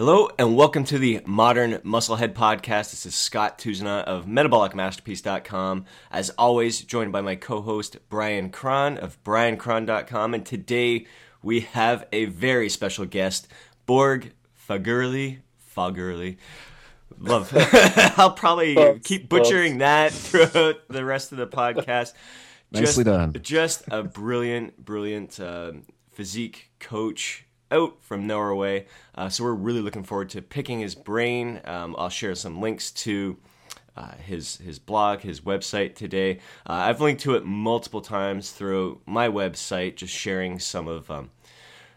Hello and welcome to the Modern Musclehead Podcast. This is Scott Tousignant of MetabolicMasterpiece.com. As always, joined by my co-host Brian Krahn of BrianKrahn.com. And today we have a very special guest, Borg Fagerli. Fagerli. Love. I'll probably keep butchering that throughout the rest of the podcast. Nicely just, done. Just a brilliant, brilliant um physique coach out from Norway. Uh, so we're really looking forward to picking his brain. Um, I'll share some links to uh, his his blog, his website today. Uh, I've linked to it multiple times through my website, just sharing some of um,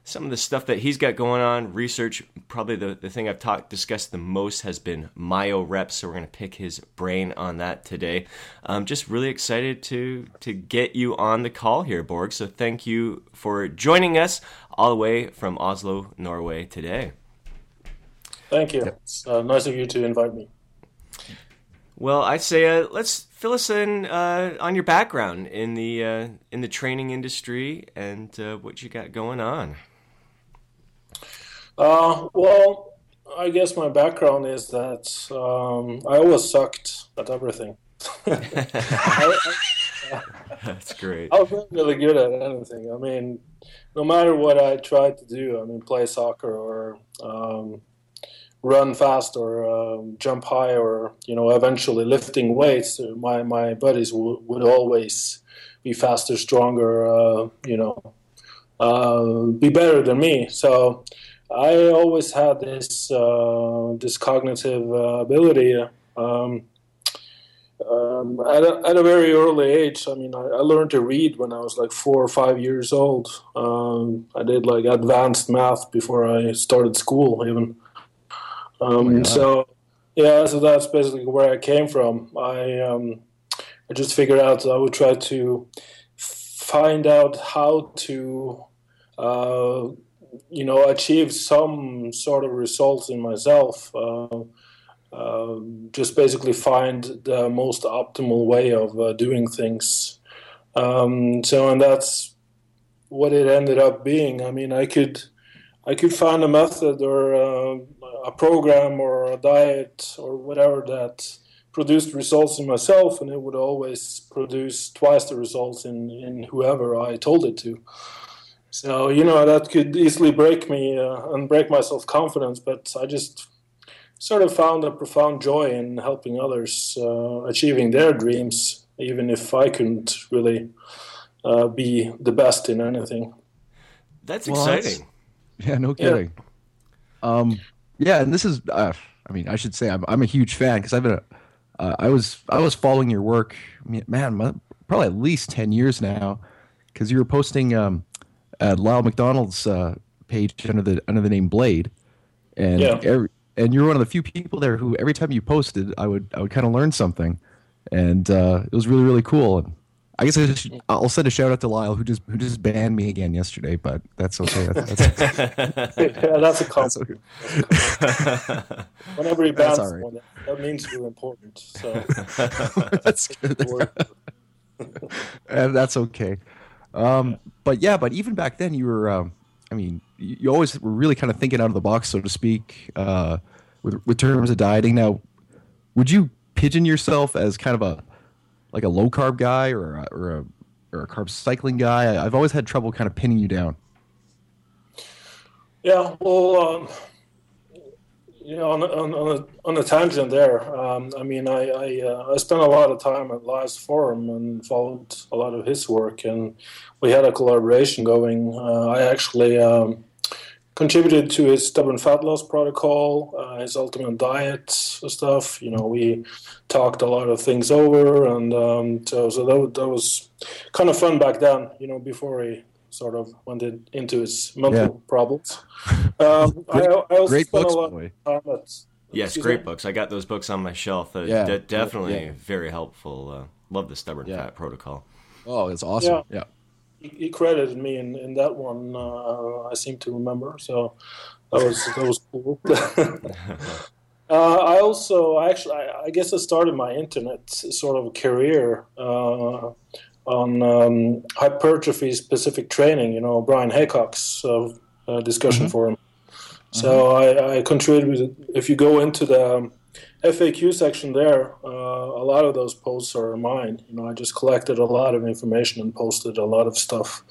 some of the stuff that he's got going on. Research, probably the, the thing I've talked discussed the most has been myo reps. So we're to pick his brain on that today. I'm just really excited to to get you on the call here, Borg. So thank you for joining us all the way from Oslo, Norway today. Thank you. It's uh, nice of you to invite me. Well, I'd say uh, let's fill us in uh, on your background in the uh, in the training industry and uh, what you got going on. Uh, well, I guess my background is that um, I always sucked at everything. I, That's great. I was not really good at anything. I mean, no matter what I tried to do, I mean, play soccer or um, run fast or um, jump high or you know, eventually lifting weights, uh, my my buddies w- would always be faster, stronger, uh, you know, uh, be better than me. So I always had this uh, this cognitive uh, ability. Um, um, at, a, at a very early age, I mean, I, I learned to read when I was like four or five years old. Um, I did like advanced math before I started school, even. Um, God. so, yeah, so that's basically where I came from. I um, I just figured out I would try to find out how to, uh, you know, achieve some sort of results in myself. Uh, uh, just basically find the most optimal way of uh, doing things. Um, so, and that's what it ended up being. I mean, I could, I could find a method or uh, a program or a diet or whatever that produced results in myself, and it would always produce twice the results in, in whoever I told it to. So, you know, that could easily break me uh, and break my self confidence, but I just sort of found a profound joy in helping others uh, achieving their dreams, even if I couldn't really uh, be the best in anything. That's Well, that's- exciting. Yeah, no kidding. Um, yeah, and this is, uh, I mean, I should say I'm, I'm a huge fan because I've been, a, uh, I was, I was following your work, I mean, man, my, probably at least ten years now, because you were posting um, at Lyle McDonald's uh, page under the under the name Blade, and Yeah. every, and you're one of the few people there who every time you posted, I would I would kind of learn something, and uh, it was really really cool. And I guess I just, I'll send a shout out to Lyle who just who just banned me again yesterday, but that's okay. That's, that's, yeah, that's a that's okay. Whenever he That's bans all right. someone, that means you're important. So that's good. and that's okay. Um, but yeah, but even back then, you were. Um, I mean, you, always were really kind of thinking out of the box, so to speak, uh, with with terms of dieting. Now, would you pigeon yourself as kind of a like a low carb guy or a, or a or a carb cycling guy? I, I've always had trouble kind of pinning you down. Yeah, well, um, you know, on, on, on, on a tangent there, um, I mean, I I, uh, I spent a lot of time at Lyle's Forum and followed a lot of his work, and we had a collaboration going. Uh, I actually um, contributed to his stubborn fat loss protocol, uh, his ultimate diet stuff. You know, we talked a lot of things over, and um, so so that, that was kind of fun back then. You know, before he sort of went in, into his mental Yeah. problems. Um, I, I also Great spent books, a lot of time at Yes, Excuse great me? books. I got those books on my shelf. Uh, Yeah, de- definitely yeah. very helpful. Uh, love the stubborn Yeah. fat protocol. Oh, it's awesome. Yeah. Yeah. he, he credited me in, in that one. Uh, I seem to remember, so that was that was cool. uh, I also actually I, I guess I started my internet sort of career uh, on um, hypertrophy specific training. You know, Bryan Haycock's uh, uh, discussion Mhm. forum. So I, I contributed. If you go into the um, FAQ section there, uh, a lot of those posts are mine. You know, I just collected a lot of information and posted a lot of stuff.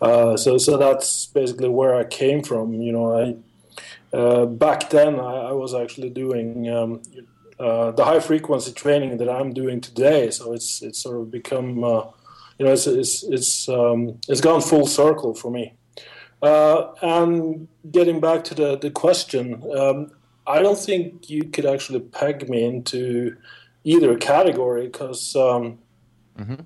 Uh, so, so that's basically where I came from. You know, I uh, back then I, I, was actually doing um, uh, the high frequency training that I'm doing today. So it's it's sort of become, uh, you know, it's it's it's um, it's gone full circle for me. Uh, and getting back to the, the question, um, I don't think you could actually peg me into either category because um, mm-hmm.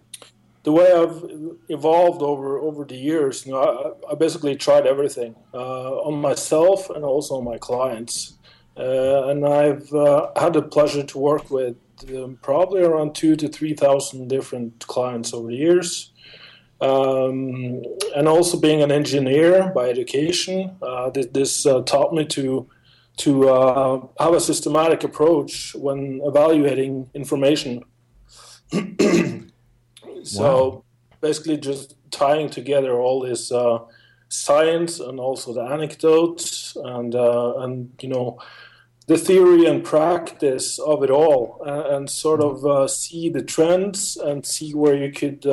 the way I've evolved over over the years, you know, I, I basically tried everything uh, on myself and also on my clients, uh, and I've uh, had the pleasure to work with um, probably around two to three thousand different clients over the years. Um, and also being an engineer by education, uh, this, this uh, taught me to to uh, have a systematic approach when evaluating information. so wow. basically, just tying together all this uh, science and also the anecdotes and uh, and you know the theory and practice of it all, and sort of uh, see the trends and see where you could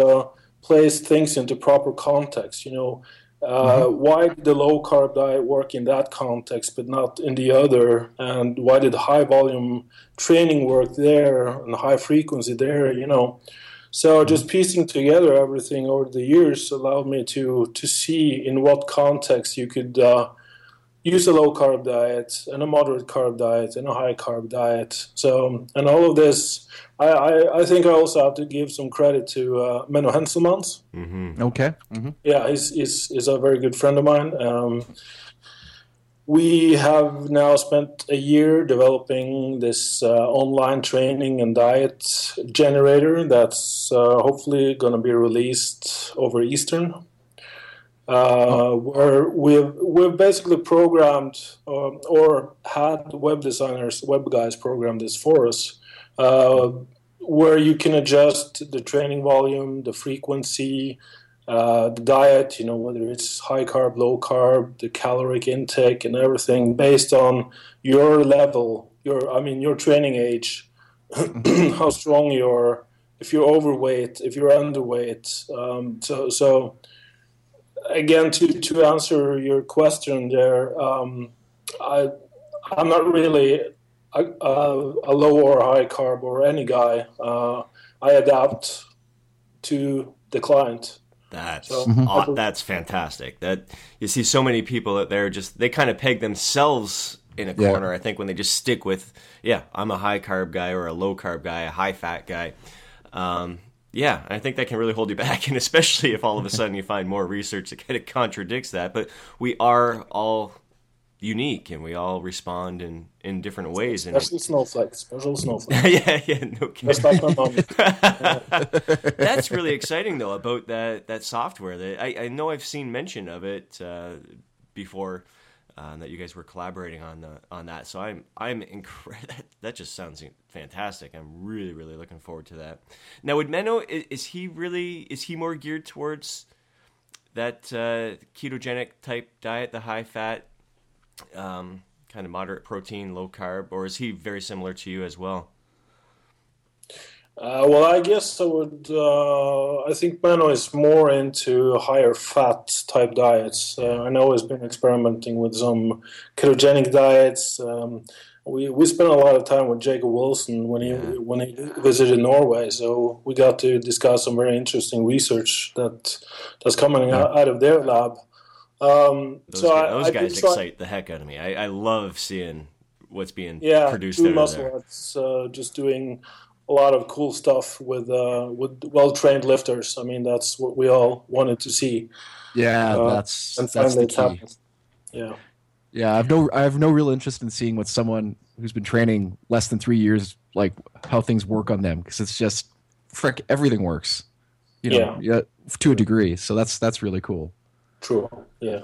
place things into proper context. You know, uh, mm-hmm. why did the low carb diet work in that context but not in the other? And why did high volume training work there and high frequency there? You know, so mm-hmm. just piecing together everything over the years allowed me to to see in what context you could uh, use a low carb diet and a moderate carb diet and a high carb diet. So, and all of this, I, I, I think I also have to give some credit to uh, Menno Henselmans. Mm-hmm. Okay. Mm-hmm. Yeah, he's, he's, he's, a very good friend of mine. Um, we have now spent a year developing this uh, online training and diet generator that's uh, hopefully going to be released over Eastern uh, where we've we've basically programmed uh, or had web designers, web guys program this for us, uh, where you can adjust the training volume, the frequency, uh, the diet. You know whether it's high carb, low carb, the caloric intake, and everything based on your level, your I mean your training age, how strong you are, if you're overweight, if you're underweight. Um, so so again, to, to answer your question there, um, I, I'm not really a, a, a, low or high carb or any guy. Uh, I adapt to the client. That's so, mm-hmm. that's fantastic. That you see so many people out there just they kind of peg themselves in a corner. Yeah. I think when they just stick with, yeah, I'm a high carb guy or a low carb guy, a high fat guy. Um, yeah, I think that can really hold you back, and especially if all of a sudden you find more research that kind of contradicts that. But we are all unique, and we all respond in, in different ways. Special and snowflake, special snowflake. yeah, yeah, no kidding. That's really exciting though about that that software. That I, I know I've seen mention of it uh, before uh, that you guys were collaborating on the, on that. So I'm I'm incredible. That, that, just sounds fantastic. I'm really really looking forward to that. Now, with Menno, is, is he really is he more geared towards that uh, ketogenic type diet, the high fat, um, kind of moderate protein, low carb, or is he very similar to you as well? Uh, well, I guess I would. Uh, I think Menno is more into higher fat type diets. Uh, I know he's been experimenting with some ketogenic diets. Um, we we spent a lot of time with Jacob Wilson when he yeah. when he visited Norway, so we got to discuss some very interesting research that that's coming yeah. out, of their lab. Um, those so guys, I, those guys excite the heck out of me. I, I love seeing what's being yeah, produced out muscle there. Uh, just doing a lot of cool stuff with uh, with well trained lifters. I mean, that's what we all wanted to see. Yeah, uh, that's and that's the key. Happened. Yeah, yeah. I've no I have no real interest in seeing what someone who's been training less than three years like how things work on them because it's just frick everything works. You know, yeah. yeah, to a degree. So that's that's really cool. True. Yeah.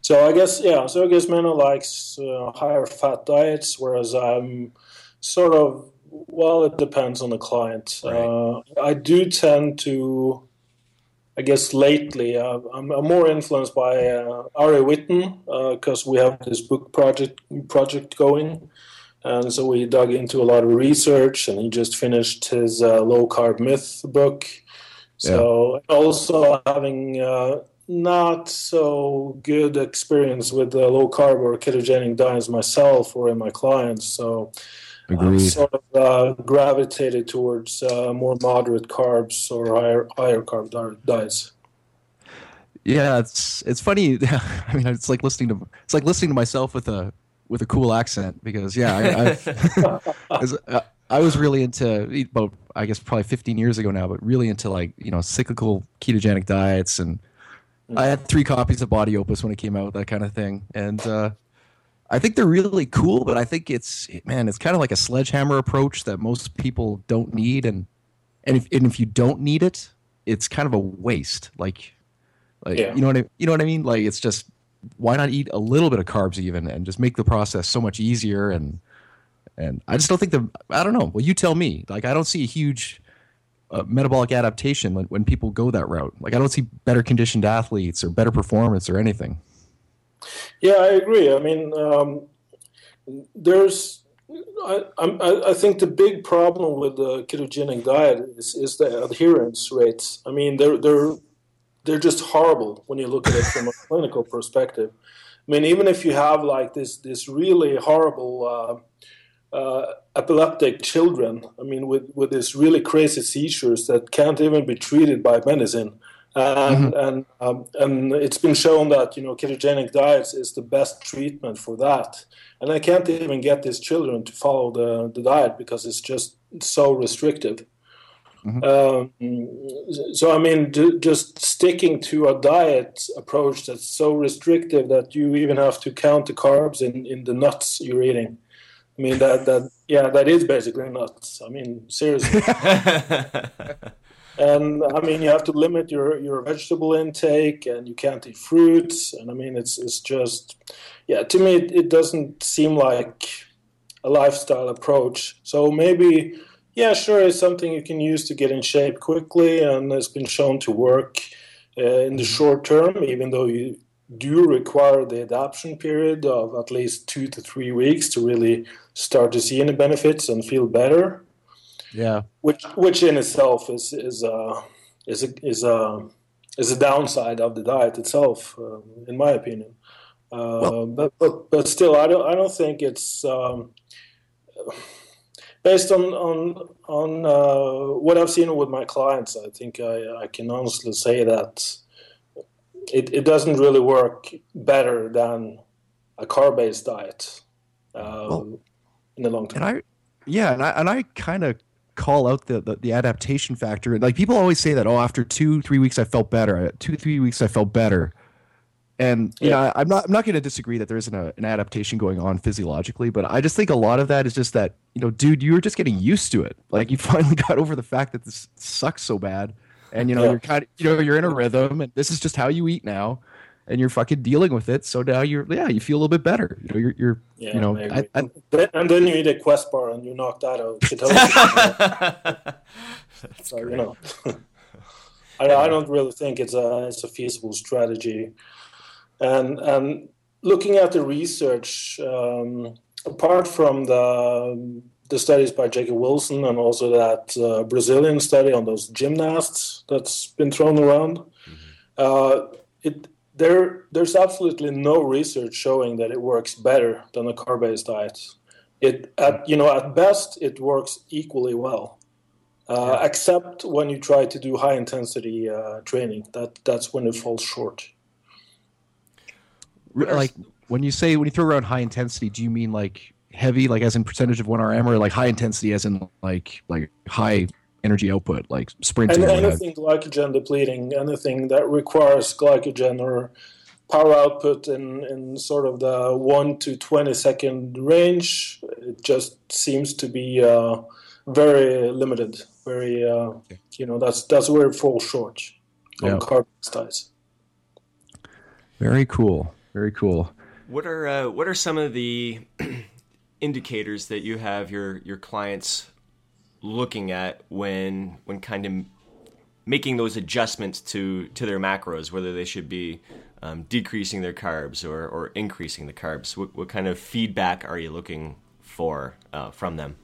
So I guess yeah. So I guess Menno likes uh, higher fat diets, whereas I'm sort of well, it depends on the client. Right. Uh, I do tend to I guess lately uh, I'm, I'm, more influenced by uh, Ari Whitten because uh, we have this book project project going, and so we dug into a lot of research. And he just finished his uh, low carb myth book. So yeah. also having uh, not so good experience with low carb or ketogenic diets myself or in my clients. So Agreed. sort of uh, gravitated towards uh, more moderate carbs or higher higher carb diets. Yeah, it's it's funny. I mean, it's like listening to it's like listening to myself with a with a cool accent because yeah, I, I, I was really into about I guess probably 15 years ago now, but really into like you know cyclical ketogenic diets and. I had three copies of Body Opus when it came out, that kind of thing, and uh, I think they're really cool, but I think it's man, it's kind of like a sledgehammer approach that most people don't need, and and if and if you don't need it, it's kind of a waste. Like, like yeah. you know what I you know what I mean? Like it's just why not eat a little bit of carbs even and just make the process so much easier and and I just don't think the I don't know. Well, you tell me. Like I don't see a huge uh, metabolic adaptation when, when people go that route. Like I don't see better conditioned athletes or better performance or anything. Yeah, I agree. I mean, um, there's, I, I, I, think the big problem with the ketogenic diet is, is the adherence rates. I mean, they're they're they're just horrible when you look at it from a clinical perspective. I mean, even if you have like this this really horrible uh, uh, epileptic children, I mean, with with this really crazy seizures that can't even be treated by medicine and mm-hmm. and um, and it's been shown that you know ketogenic diets is the best treatment for that. And I can't even get these children to follow the, the diet because it's just so restrictive. Mm-hmm. Um, so I mean, d- just sticking to a diet approach that's so restrictive that you even have to count the carbs in, in the nuts you're eating. I mean that that yeah, that is basically nuts. I mean, seriously. and I mean you have to limit your your vegetable intake, and you can't eat fruits, and I mean it's it's just yeah to me it, it doesn't seem like a lifestyle approach. So maybe yeah sure it's something you can use to get in shape quickly, and it's been shown to work uh, in the short term, even though you do require the adaptation period of at least two to three weeks to really start to see any benefits and feel better. Yeah. Which which in itself is is a is a is a is a downside of the diet itself, uh, in my opinion. Uh, well, but, but but still, I don't I don't think it's um, based on on on uh, what I've seen with my clients. I think I, I can honestly say that it, it doesn't really work better than a carb based diet um, well, in the long term. And I yeah, and I and I kind of call out the, the, the adaptation factor. Like people always say that, oh, after two three weeks I felt better. Two three weeks I felt better. And you yeah. know, I'm not I'm not going to disagree that there isn't a, an adaptation going on physiologically, but I just think a lot of that is just that you know, dude, you were just getting used to it. Like you finally got over the fact that this sucks so bad, and you know, yeah. you're kind of you know you're in a rhythm, and this is just how you eat now and you're fucking dealing with it. So now you're, yeah, you feel a little bit better. You know, you're, you're yeah, you know, I, I, and then you eat a Quest bar and you're knocked out of so, you know, I, I don't really think it's a, it's a feasible strategy. And, and looking at the research, um, apart from the, the studies by Jacob Wilson and also that uh, Brazilian study on those gymnasts that's been thrown around, mm-hmm. uh, it there there's absolutely no research showing that it works better than a carb-based diet. It at you know at best it works equally well, uh, yeah. except when you try to do high intensity uh, training. That that's when it falls short. Like when you say when you throw around high intensity, do you mean like heavy, like as in percentage of one RM, or like high intensity as in like like high energy output, like sprinting. And anything glycogen depleting, anything that requires glycogen or power output in, in sort of the 1 to 20 second range, it just seems to be uh, very limited. Very, uh, you know, that's that's where it falls short on yeah. carb ties. Very cool. Very cool. What are uh, what are some of the indicators that you have your your clients looking at when when kind of making those adjustments to to their macros, whether they should be um, decreasing their carbs or, or increasing the carbs? What, what kind of feedback are you looking for uh, from them?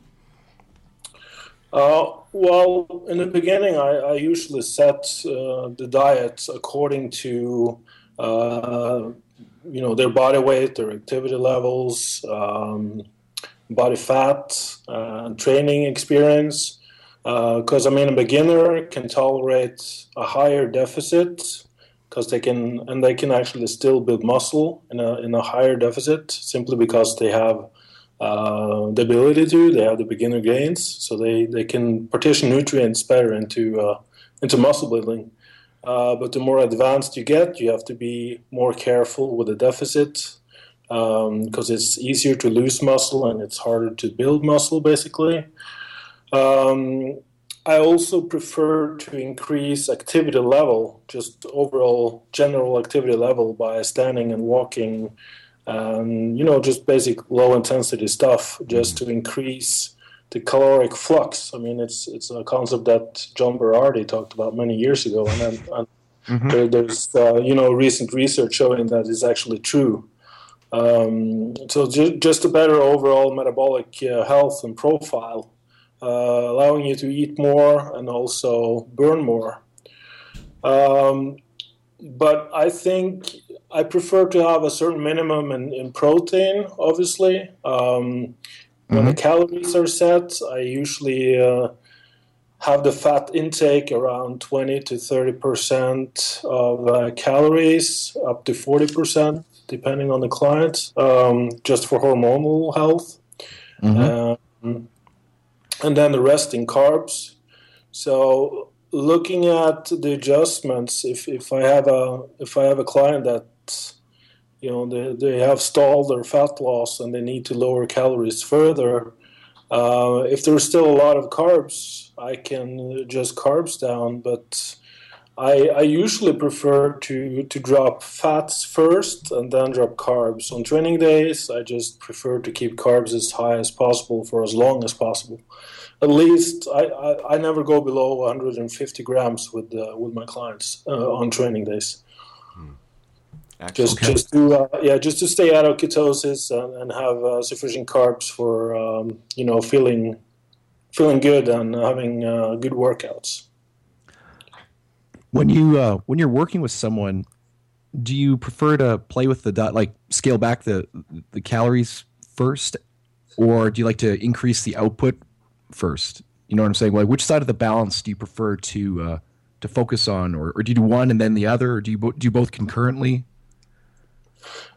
Uh, well, in the beginning, I, I usually set uh, the diet according to uh, you know their body weight, their activity levels, um, body fat, uh, training experience. Because uh, I mean, a beginner can tolerate a higher deficit because they can and they can actually still build muscle in a in a higher deficit simply because they have uh, the ability to. They have the beginner gains, so they, they can partition nutrients better into uh, into muscle building. Uh, but the more advanced you get, you have to be more careful with the deficit because um, it's easier to lose muscle and it's harder to build muscle, basically. Um, I also prefer to increase activity level, just overall general activity level, by standing and walking, um, you know, just basic low intensity stuff, just to increase the caloric flux. I mean, it's it's a concept that John Berardi talked about many years ago, and, and mm-hmm. there, there's uh, you know recent research showing that is actually true. Um, so ju- just a better overall metabolic uh, health and profile, uh, allowing you to eat more and also burn more. Um, but I think I prefer to have a certain minimum in, in protein, obviously. Um, when mm-hmm. the calories are set, I usually uh, have the fat intake around 20 to 30 percent of uh, calories, up to 40 percent, depending on the client, um, just for hormonal health. Mm-hmm. Um, and then the rest in carbs. So looking at the adjustments, if, if I have a if I have a client that you know they, they have stalled their fat loss and they need to lower calories further uh, if there's still a lot of carbs i can adjust carbs down but I, I usually prefer to, to drop fats first and then drop carbs. On training days, I just prefer to keep carbs as high as possible for as long as possible. At least I, I, I never go below 150 grams with uh, with my clients uh, on training days. Just, okay. just to uh, yeah, just to stay out of ketosis and, and have uh, sufficient carbs for um, you know feeling feeling good and having uh, good workouts. When you uh, when you're working with someone, do you prefer to play with the dot like scale back the the calories first, or do you like to increase the output first? You know what I'm saying? Like, which side of the balance do you prefer to uh, to focus on, or, or do you do one and then the other, or do you bo- do you both concurrently?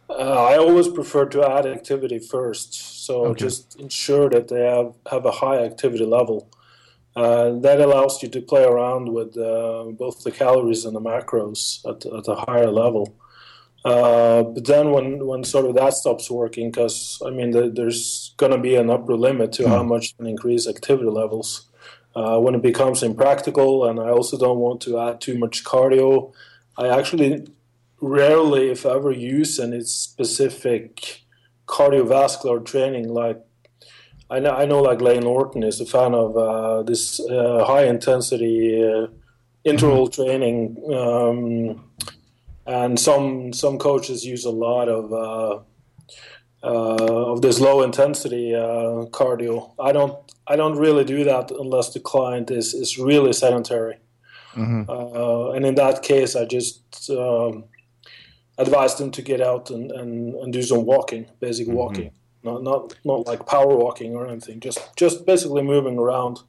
Uh, I always prefer to add activity first, so okay. just ensure that they have, have a high activity level. Uh, that allows you to play around with uh, both the calories and the macros at, at a higher level. Uh, but then when, when sort of that stops working, because I mean the, there's going to be an upper limit to mm. how hmm. much you can increase activity levels. Uh, when it becomes impractical, and I also don't want to add too much cardio, I actually rarely, if ever, use any specific cardiovascular training. Like I know, I know, like Layne Norton is a fan of uh, this uh, high intensity uh, interval mm-hmm. training, um, and some some coaches use a lot of. Uh, uh, of this low intensity uh, cardio, I don't. I don't really do that unless the client is, is really sedentary. Mm-hmm. and in that case, I just um, advise them to get out and, and, and do some walking, basic mm-hmm. walking, not not not like power walking or anything, just just basically moving around.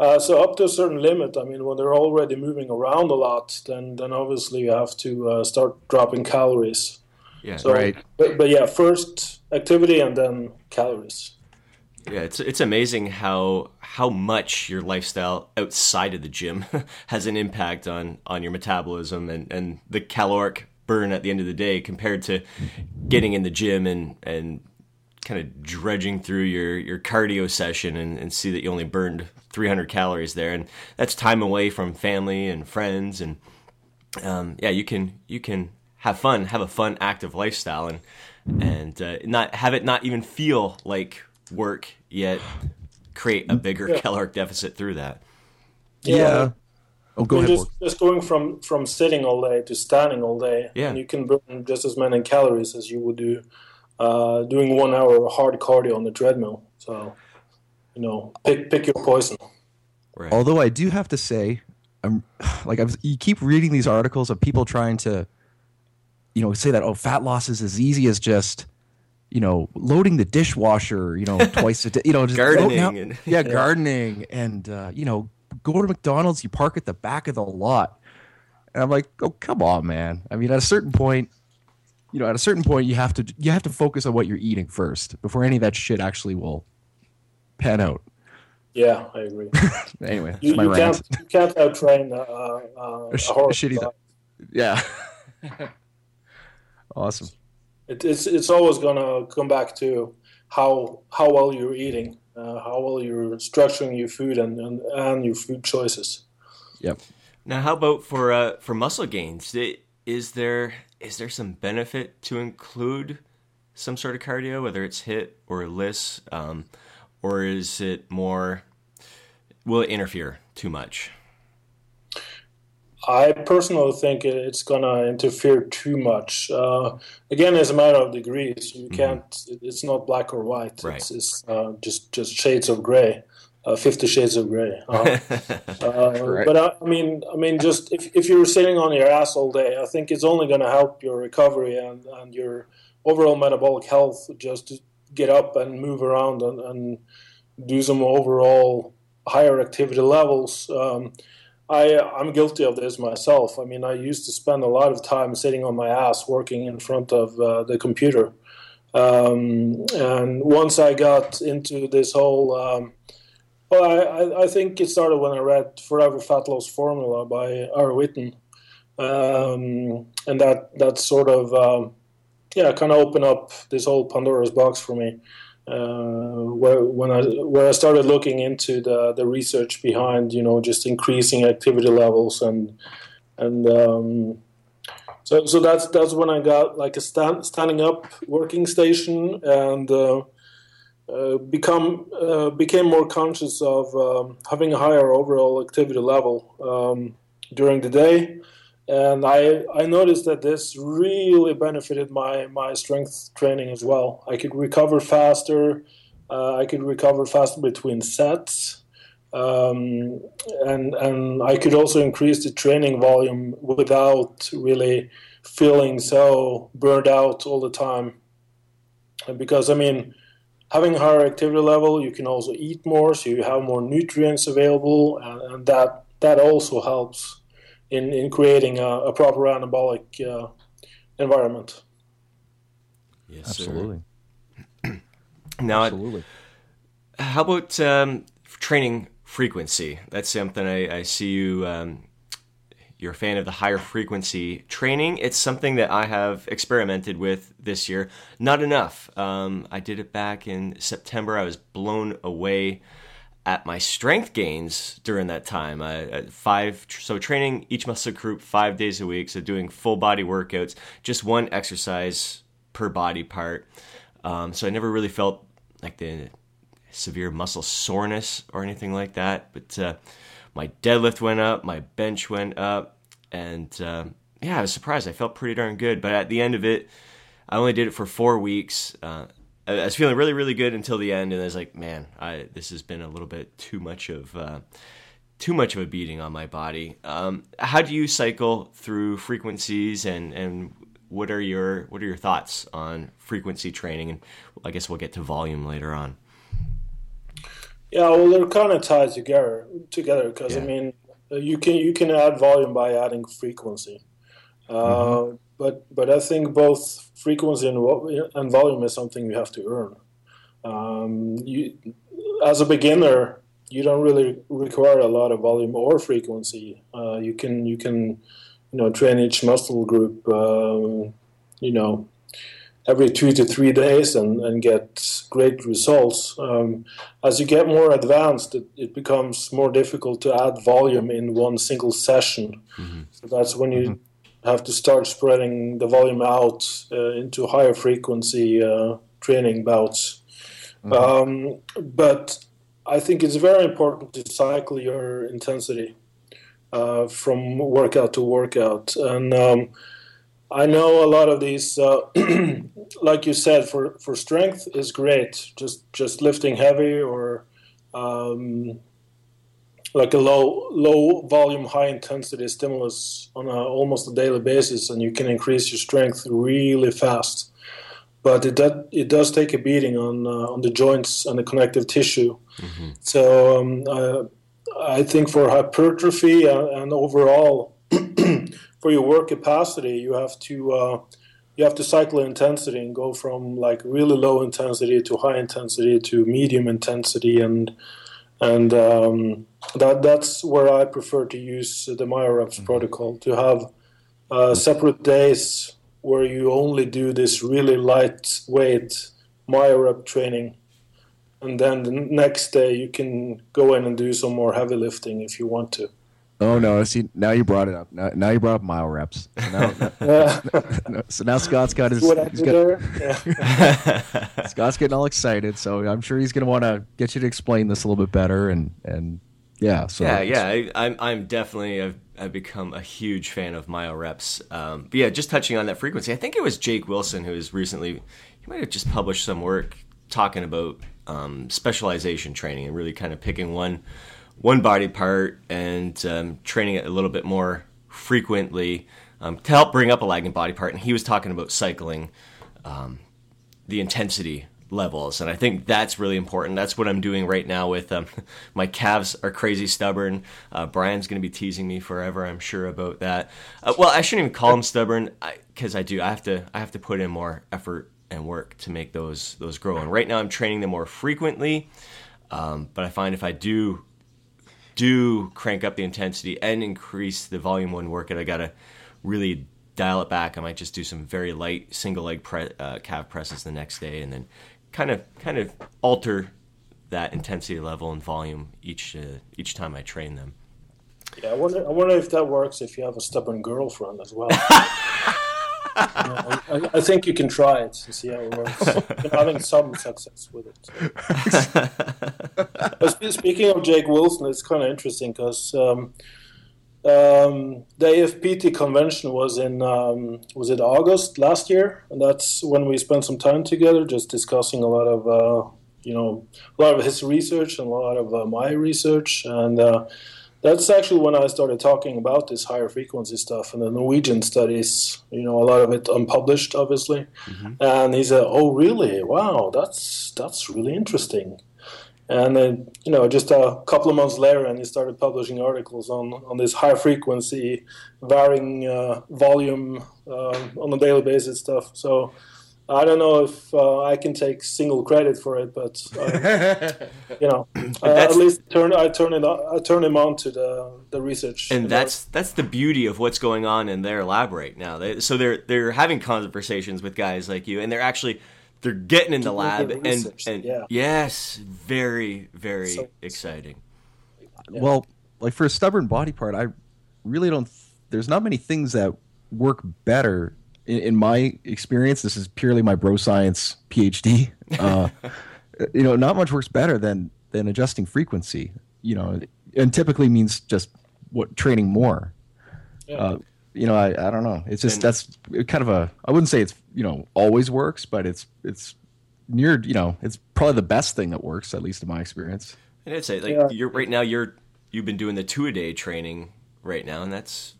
Uh, so up to a certain limit, I mean, when they're already moving around a lot, then then obviously you have to uh, start dropping calories. Yeah, so, right. But, but yeah, first activity and then calories. Yeah, it's it's amazing how how much your lifestyle outside of the gym has an impact on on your metabolism and and the caloric burn at the end of the day compared to getting in the gym and and kind of dredging through your your cardio session and, and see that you only burned 300 calories there and that's time away from family and friends and um, yeah you can you can have fun have a fun active lifestyle and and uh, not have it not even feel like work yet create a bigger yeah. caloric deficit through that yeah. Oh, go I mean, ahead. just, just going from from sitting all day to standing all day, Yeah. and you can burn just as many calories as you would do uh, doing one hour of hard cardio on the treadmill. So, you know, pick pick your poison. Right. Although I do have to say, I'm like I'm, you keep reading these articles of people trying to, you know, say that oh, fat loss is as easy as just, you know, loading the dishwasher, you know, twice a day, you know, just Gardening now- and- yeah, gardening, and uh, you know, go to McDonald's, you park at the back of the lot, and I'm like, oh, come on, man. I mean, at a certain point. You know, at a certain point, you have to you have to focus on what you're eating first before any of that shit actually will pan out. Yeah, I agree. Anyway, You, my you rant. can't you can't outtrain uh, uh, A a sh- a horse. shitty but Yeah. awesome. It, it's it's always gonna come back to how how well you're eating, uh, how well you're structuring your food and, and, and your food choices. Yep. Now, how about for uh, for muscle gains? Is there is there some benefit to include some sort of cardio, whether it's HIIT or LISS, um, or is it more will it interfere too much? I personally think it's gonna interfere too much. Uh, again, it's a matter of degrees. You can't. It's not black or white. Right. It's, it's uh, just just shades of gray. Uh, Fifty Shades of Gray. Uh, uh, Correct. but I, I mean, I mean, just if, if you're sitting on your ass all day, I think it's only going to help your recovery and, and your overall metabolic health. Just to get up and move around and, and do some overall higher activity levels. Um, I I'm guilty of this myself. I mean, I used to spend a lot of time sitting on my ass working in front of uh, the computer. Um, and once I got into this whole, um, well, I, I, think it started when I read Forever Fat Loss Formula by Ari Whitten. Um, and that, that sort of, um, yeah, kind of opened up this whole Pandora's box for me. Uh, where when I where I started looking into the the research behind you know just increasing activity levels and and um, so so that's that's when I got like a stand, standing up working station and uh, uh, become uh, became more conscious of um, having a higher overall activity level um, during the day and I, I noticed that this really benefited my, my strength training as well. I could recover faster. Uh, I could recover faster between sets, um, and and I could also increase the training volume without really feeling so burned out all the time. Because I mean, having a higher activity level, you can also eat more, so you have more nutrients available, and, and that that also helps in, in creating a, a proper anabolic uh, environment. Yes, Absolutely. Sir. Now, Absolutely. how about um, training frequency? That's something I, I see you. Um, you're a fan of the higher frequency training. It's something that I have experimented with this year. Not enough. Um, I did it back in September. I was blown away at my strength gains during that time. I, I- five, so training each muscle group five days a week. So doing full body workouts, just one exercise per body part. Um, so I never really felt like the severe muscle soreness or anything like that. But uh, my deadlift went up, my bench went up, and uh, yeah, I was surprised. I felt pretty darn good. But at the end of it, I only did it for four weeks. Uh, I was feeling really, really good until the end, and I was like, man, I, this has been a little bit too much of uh, too much of a beating on my body. Um, how do you cycle through frequencies, and and what are your what are your thoughts on frequency training? And I guess we'll get to volume later on. Yeah, well, they're kind of tied together together because I mean, you can you can add volume by adding frequency, uh, but but I think both frequency and, and volume is something you have to earn. Um, you, as a beginner, you don't really require a lot of volume or frequency. Uh, you can you can you know train each muscle group. Um, you know every two to three days and, and get great results. Um, as you get more advanced, it, it becomes more difficult to add volume in one single session. So that's when you have to start spreading the volume out uh, into higher frequency uh, training bouts. Um, but I think it's very important to cycle your intensity. uh, from workout to workout. And um, I know a lot of these, uh, like you said, for, for strength is great. Just just lifting heavy or um, like a low low volume, high intensity stimulus on a, almost a daily basis, and you can increase your strength really fast. But it does it does take a beating on uh, on the joints and the connective tissue. Mm-hmm. So um, uh, I think for hypertrophy and, and overall for your work capacity, you have to uh, you have to cycle intensity and go from like really low intensity to high intensity to medium intensity, and and um, that that's where I prefer to use the MyoReps mm-hmm. protocol to have uh, separate days where you only do this really lightweight MyoRep training and then the next day you can go in and do some more heavy lifting if you want to. Oh no! See, now you brought it up. Now, now you brought up MyoReps. So now, so now Scott's got his. What he's got, yeah. Scott's getting all excited, so I'm sure he's going to want to get you to explain this a little bit better, and and yeah. So yeah, yeah, I, am I'm, I'm definitely I've, I've become a huge fan of MyoReps. Um, but yeah, just touching on that frequency, I think it was Jake Wilson who was recently he might have just published some work talking about um, specialization training and really kind of picking one one body part and um, training it a little bit more frequently um, to help bring up a lagging body part. And he was talking about cycling um, the intensity levels, and I think that's really important. That's what I'm doing right now with um, my calves are crazy stubborn. Uh, Brian's going to be teasing me forever, I'm sure about that. Uh, well, I shouldn't even call him stubborn because I, I do. I have to. I have to put in more effort and work to make those those grow. And right now, I'm training them more frequently. Um, but I find if I do do crank up the intensity and increase the volume one workout, I gotta really dial it back. I might just do some very light single leg pre- uh, calf presses the next day, and then kind of kind of alter that intensity level and volume each uh, each time I train them. Yeah, I wonder. I wonder if that works if you have a stubborn girlfriend as well. I, I, think you can try it to see how it works. I'm having some success with it. Speaking of Jake Wilson, it's kind of interesting because um, um, the AFPT convention was in um, was it August last year, and that's when we spent some time together, just discussing a lot of uh, you know a lot of his research and a lot of uh, my research and. Uh, that's actually when I started talking about this higher frequency stuff and the Norwegian studies. You know, a lot of it unpublished, obviously. Mm-hmm. And he said, "Oh, really? Wow, that's that's really interesting." And then, you know, just a couple of months later, and he started publishing articles on on this high frequency, varying uh, volume uh, on a daily basis stuff. So I don't know if uh, I can take single credit for it, but uh, you know, uh, at least turn I turn it I turn him on to the the research. And that's that's the beauty of what's going on in their lab right now. They, so they're they're having conversations with guys like you, and they're actually they're getting in the lab and and yeah. yes, very very so, exciting. Yeah. Well, like for a stubborn body part, I really don't. There's not many things that work better in, in, my experience, this is purely my bro science PhD. Uh, you know, not much works better than than adjusting frequency. You know, and typically means just what training more. Yeah. Uh, you know, I, I don't know. It's just and, that's kind of a I wouldn't say it's you know always works, but it's it's near you know it's probably the best thing that works at least in my experience. And I'd say like yeah. you're right now you're you've been doing the two a day training right now, and that's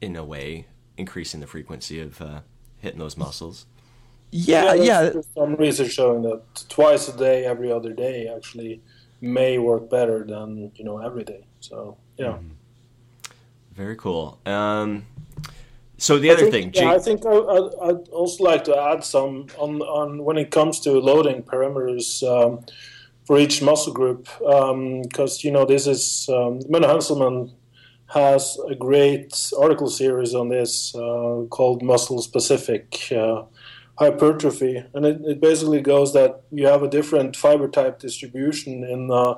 in a way increasing the frequency of uh, hitting those muscles. Yeah, yeah. yeah. Some research showing that twice a day, every other day, actually may work better than you know every day. So yeah. Mm-hmm. Very cool. Um, so the I other think, thing, yeah, I think I, would also like to add some on on when it comes to loading parameters um, for each muscle group, because um, you know this is um, Menno Henselman has a great article series on this uh, called Muscle Specific uh, Hypertrophy. And it, it, basically goes that you have a different fiber type distribution in uh,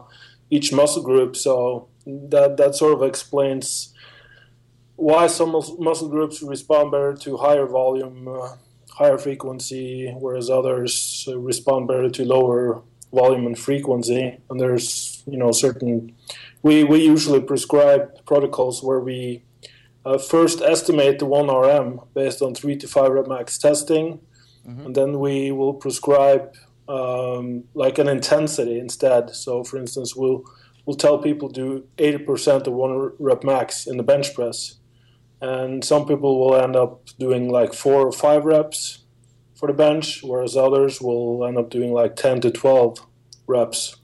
each muscle group. So that, that sort of explains why some muscle groups respond better to higher volume, uh, higher frequency, whereas others respond better to lower volume and frequency, and there's you know certain. We we usually prescribe protocols where we uh, first estimate the one RM based on three to five rep max testing, mm-hmm. and then we will prescribe um, like an intensity instead. So, for instance, we'll we'll tell people do 80% of one rep max in the bench press, and some people will end up doing like four or five reps for the bench, whereas others will end up doing like 10 to 12 reps.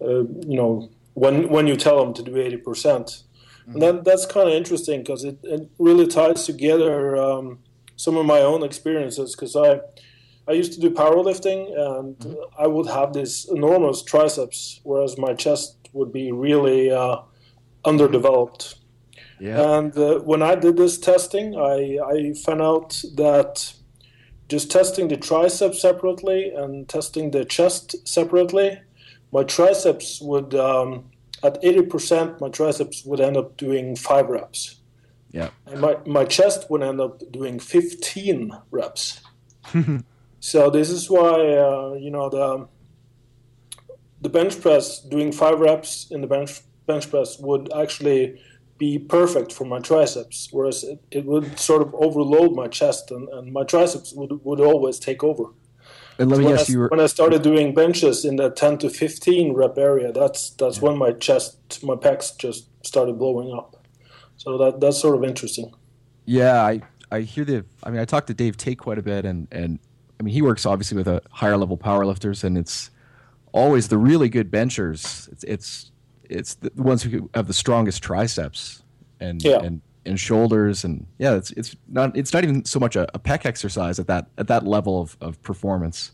Uh, you know, when when you tell them to do 80 percent, mm-hmm. and that that's kind of interesting because it, it really ties together um, some of my own experiences. Because I I used to do powerlifting and mm-hmm. I would have these enormous triceps, whereas my chest would be really uh, underdeveloped. Yeah. And uh, when I did this testing, I, I found out that just testing the triceps separately and testing the chest separately, my triceps would, um, at 80%, my triceps would end up doing five reps. Yeah. And my, my chest would end up doing 15 reps. so this is why, uh, you know, the, the bench press, doing five reps in the bench, bench press would actually be perfect for my triceps, whereas it, it would sort of overload my chest and, and my triceps would, would always take over. And let me ask I, you, when I started doing benches in the 10 to 15 rep area, that's that's yeah. when my chest, my pecs just started blowing up. So that that's sort of interesting. Yeah, I I hear the. I mean, I talked to Dave Tate quite a bit, and and I mean, he works obviously with a higher level powerlifters, and it's always the really good benchers. It's it's it's the ones who have the strongest triceps and yeah. and and shoulders and yeah it's it's not it's not even so much a, a pec exercise at that at that level of, of performance.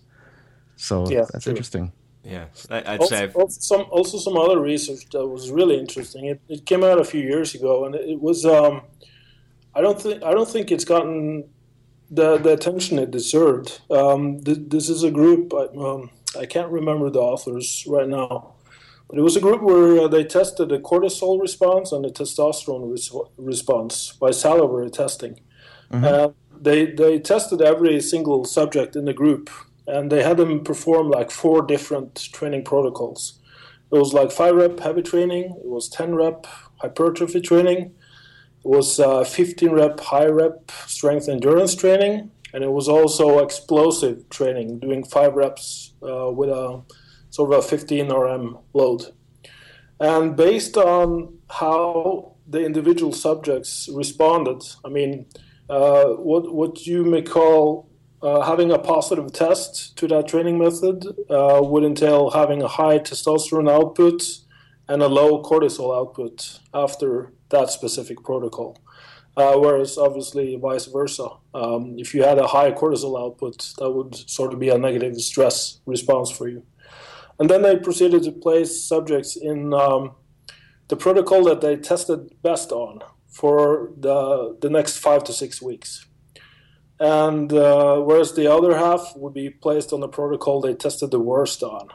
So yeah, that's true. interesting. Yeah i'd also, say also some also some other research that was really interesting. It, it came out a few years ago and it was um i don't think i don't think it's gotten the, the attention it deserved. Um, th- this is a group um, I can't remember the authors right now but it was a group where uh, they tested the cortisol response and the testosterone res- response by salivary testing. Mm-hmm. Uh, they they tested every single subject in the group, and they had them perform like four different training protocols. It was like five rep heavy training. It was ten rep hypertrophy training. It was uh, 15 rep high rep strength endurance training, and it was also explosive training, doing five reps uh, with a sort of a 15 RM load. And based on how the individual subjects responded, I mean, uh, what, what you may call uh, having a positive test to that training method uh, would entail having a high testosterone output and a low cortisol output after that specific protocol. Uh, whereas obviously vice versa. Um, if you had a high cortisol output, that would sort of be a negative stress response for you. And then they proceeded to place subjects in um, the protocol that they tested best on for the, the next five to six weeks. And uh, whereas the other half would be placed on the protocol they tested the worst on.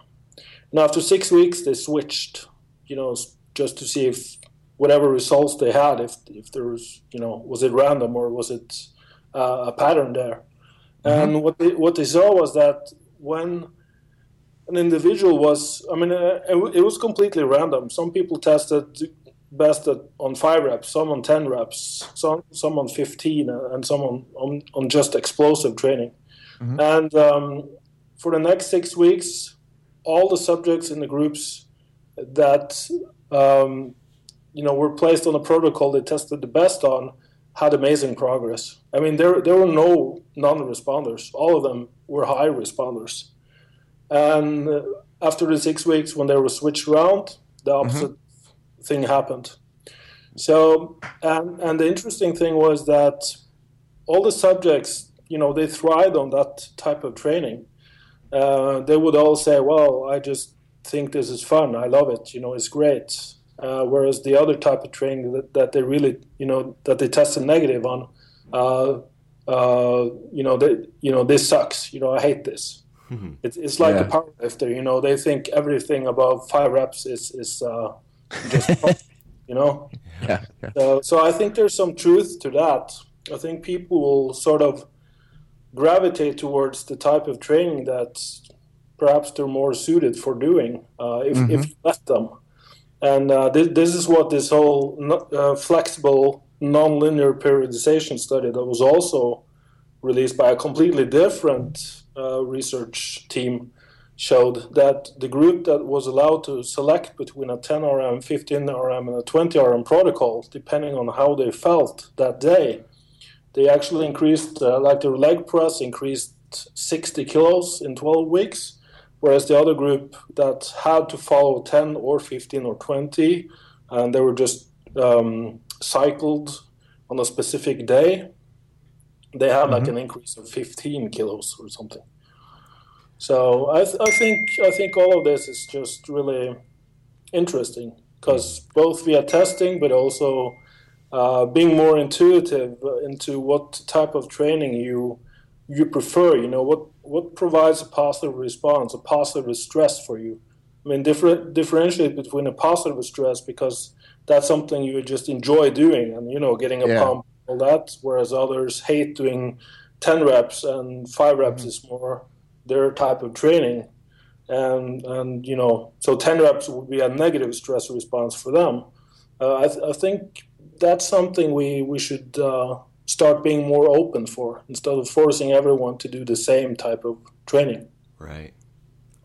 And after six weeks, they switched, you know, just to see if whatever results they had, if, if there was, you know, was it random or was it uh, a pattern there? Mm-hmm. And what they, what they saw was that when an individual was, I mean, uh, it was completely random. Some people tested best at, on five reps, some on 10 reps, some, some on 15, uh, and some on, on, on just explosive training. Mm-hmm. And um, for the next six weeks, all the subjects in the groups that um, you know were placed on the protocol they tested the best on had amazing progress. I mean, there there were no non-responders. All of them were high responders. And after the six weeks, when they were switched around, the mm-hmm. opposite mm-hmm. thing happened. So, and, and the interesting thing was that all the subjects, you know, they thrived on that type of training. Uh, they would all say, "Well, I just think this is fun. I love it. You know, it's great." Uh, whereas the other type of training that, that they really, you know, that they tested negative on, uh, uh you know, they, you know, this sucks. You know, I hate this. Mm-hmm. It's, it's like yeah. a powerlifter, you know. They think everything above five reps is is uh, just, you know. Yeah. yeah. So, so I think there's some truth to that. I think people will sort of gravitate towards the type of training that perhaps they're more suited for doing uh, if, mm-hmm. if you let them. And uh, this, this is what this whole uh, flexible nonlinear periodization study that was also released by a completely different uh, research team showed that the group that was allowed to select between a 10 RM, 15 RM, and a 20 RM protocol, depending on how they felt that day, they actually increased, uh, like their leg press increased 60 kilos in 12 weeks, whereas the other group that had to follow 10 or 15 or 20, and they were just um, cycled on a specific day, they had mm-hmm. like an increase of 15 kilos or something. So I, th- I think I think all of this is just really interesting because both via testing, but also uh, being more intuitive into what type of training you you prefer. You know what what provides a positive response, a positive stress for you. I mean, different differentiate between a positive stress because that's something you just enjoy doing, and you know, getting a yeah. pump, all that. Whereas others hate doing ten reps, and five reps mm-hmm. is more their type of training. And and you know, so ten reps would be a negative stress response for them. Uh, I, th- I, think that's something we we should uh, start being more open for instead of forcing everyone to do the same type of training. Right.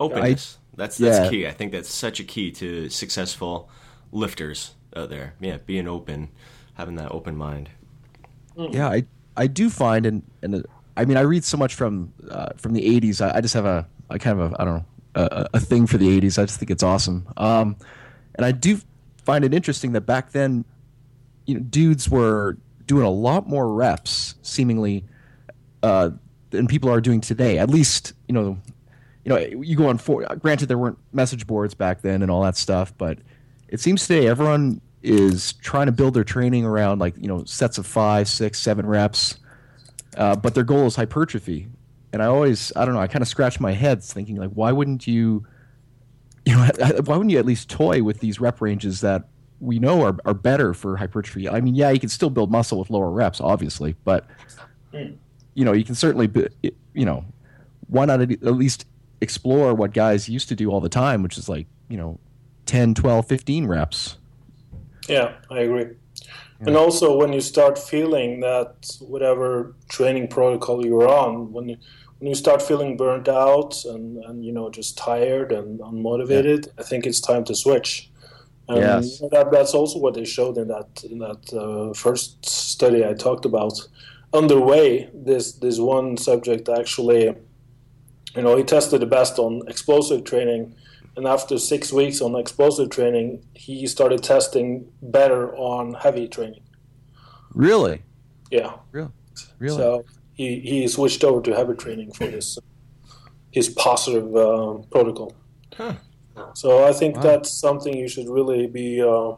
Openness. I, that's that's yeah. key. I think that's such a key to successful lifters out there. Yeah, being open, having that open mind. Yeah, I I do find and and I mean I read so much from uh, from the '80s. I, I, just have a, a kind of a I don't know a, a, thing for the '80s. I just think it's awesome. Um, and I do find it interesting that back then, you know, dudes were doing a lot more reps, seemingly, uh, than people are doing today. At least, you know, you know, you go on for. Granted, there weren't message boards back then and all that stuff, but it seems today everyone is trying to build their training around like you know sets of five, six, seven reps, uh, but their goal is hypertrophy. And I always, I don't know, I kind of scratch my head thinking like, why wouldn't you, you know, why wouldn't you at least toy with these rep ranges that we know are, are better for hypertrophy. I mean, yeah, you can still build muscle with lower reps, obviously, but you know, you can certainly, you know, why not at least explore what guys used to do all the time, which is like, you know, 10, 12, 15 reps. Yeah, I agree. Yeah. And also, when you start feeling that whatever training protocol you're on, when you when you start feeling burnt out and, and you know just tired and unmotivated, yeah. I think it's time to switch. And yes. that, that's also what they showed in that in that uh, first study I talked about. Underway, this this one subject actually, you know, he tested the best on explosive training, and after six weeks on explosive training, he started testing better on heavy training. Really? Yeah. Really? Really? So he, he switched over to heavy training for his his positive uh, protocol. Huh. So I think wow. that's something you should really be uh,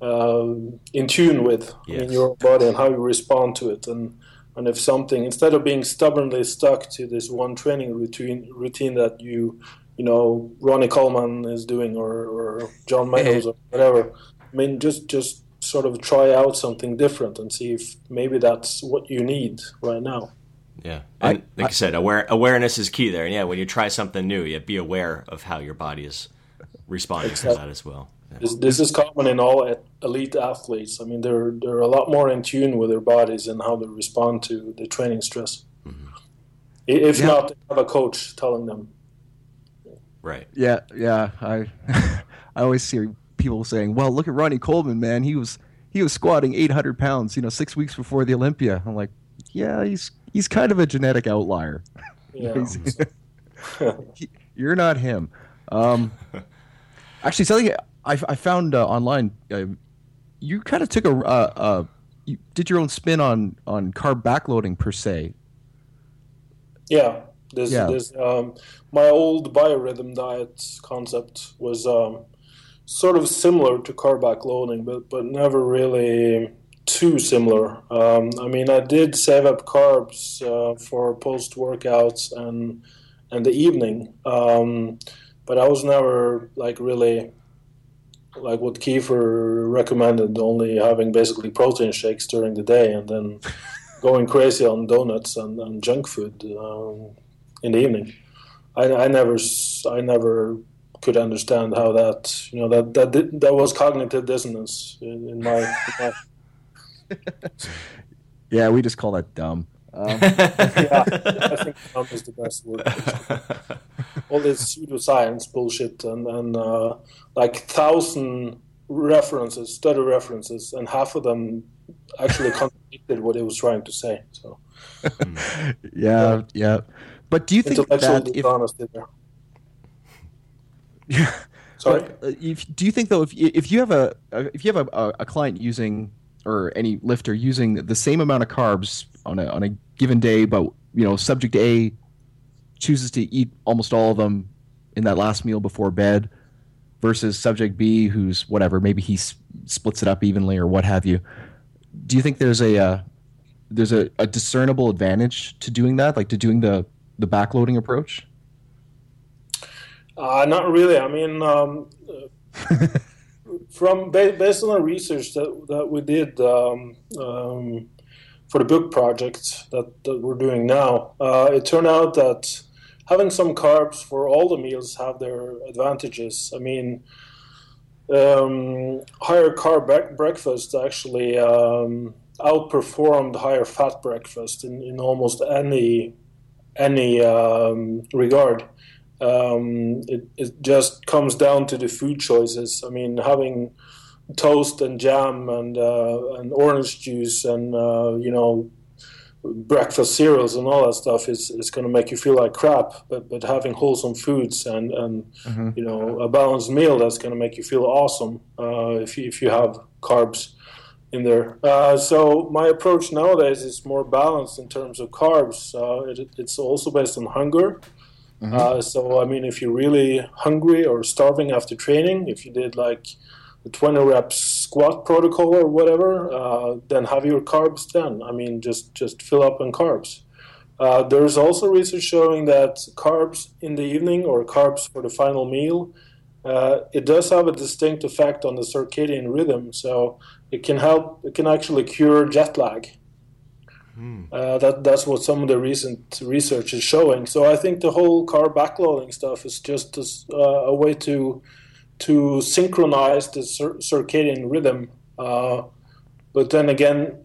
uh, in tune with yes. in your body and how you respond to it. And and if something instead of being stubbornly stuck to this one training routine routine that you you know Ronnie Coleman is doing or, or John Meadows or whatever, I mean just just sort of try out something different and see if maybe that's what you need right now. Yeah, and I, like I, said, aware awareness is key there. And yeah, when you try something new, yeah, be aware of how your body is responding exactly. to that as well. Yeah. This, this, is common in all elite athletes. I mean, they're they're a lot more in tune with their bodies and how they respond to the training stress. Mm-hmm. If yeah. not, have a coach telling them. Right. Yeah, yeah. I I always see people saying, "Well, look at Ronnie Coleman, man. He was he was squatting 800 pounds, you know, six weeks before the Olympia." I'm like, yeah, he's he's kind of a genetic outlier. Yeah. you're not him. Um, actually, something I, I found uh, online, uh, you kind of took a uh, uh, you did your own spin on on carb backloading per se. Yeah, this yeah. this um, my old biorhythm diet concept was um, sort of similar to carb backloading, but but never really too similar. Um, I mean, I did save up carbs uh, for post workouts and and the evening, um, but I was never like really like what Kiefer recommended, only having basically protein shakes during the day and then going crazy on donuts and, and junk food um, in the evening. I, I never I never could understand how that you know that that that was cognitive dissonance in, in my. In my... yeah, we just call that dumb. Um, yeah, I think dumb is the best word. All this pseudoscience bullshit and and uh, like thousand references, study references, and half of them actually contradicted what he was trying to say. So. yeah, yeah. But do you think that if, yeah. Sorry. Uh, if, do you think though, if if you have a if you have a, a client using or any lifter using the same amount of carbs on a on a given day, but you know, subject A chooses to eat almost all of them in that last meal before bed, versus subject B, who's whatever, maybe he s- splits it up evenly or what have you. Do you think there's a uh, there's a, a discernible advantage to doing that, like to doing the the backloading approach? Uh, not really. I mean, um, from based on the research that, that we did um, um, for the book project that, that we're doing now, uh, it turned out that having some carbs for all the meals have their advantages. I mean, um, higher carb breakfast actually um, outperformed higher fat breakfast in, in almost any any um, regard um, it, it just comes down to the food choices. I mean, having toast and jam and uh, and orange juice and uh, you know breakfast cereals and all that stuff is, is going to make you feel like crap. But but having wholesome foods and and mm-hmm. you know a balanced meal that's going to make you feel awesome uh, if you, if you have carbs in there. Uh, so my approach nowadays is more balanced in terms of carbs. Uh, it, it's also based on hunger. Mm-hmm. Uh, so I mean, if you're really hungry or starving after training, if you did like the 20 reps squat protocol or whatever, uh, then have your carbs then. I mean, just just fill up on carbs. Uh, there's also research showing that carbs in the evening or carbs for the final meal, uh, it does have a distinct effect on the circadian rhythm. So it can help. It can actually cure jet lag. Mm. Uh, that that's what some of the recent research is showing. So I think the whole carb backloading stuff is just a, uh, a way to to synchronize the cir- circadian rhythm. Uh, but then again,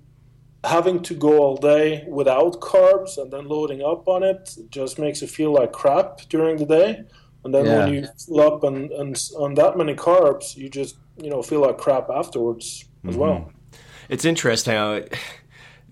having to go all day without carbs and then loading up on it just makes you feel like crap during the day. And then yeah. when you fill up and, and on that many carbs, you just you know feel like crap afterwards as mm-hmm. well. It's interesting how.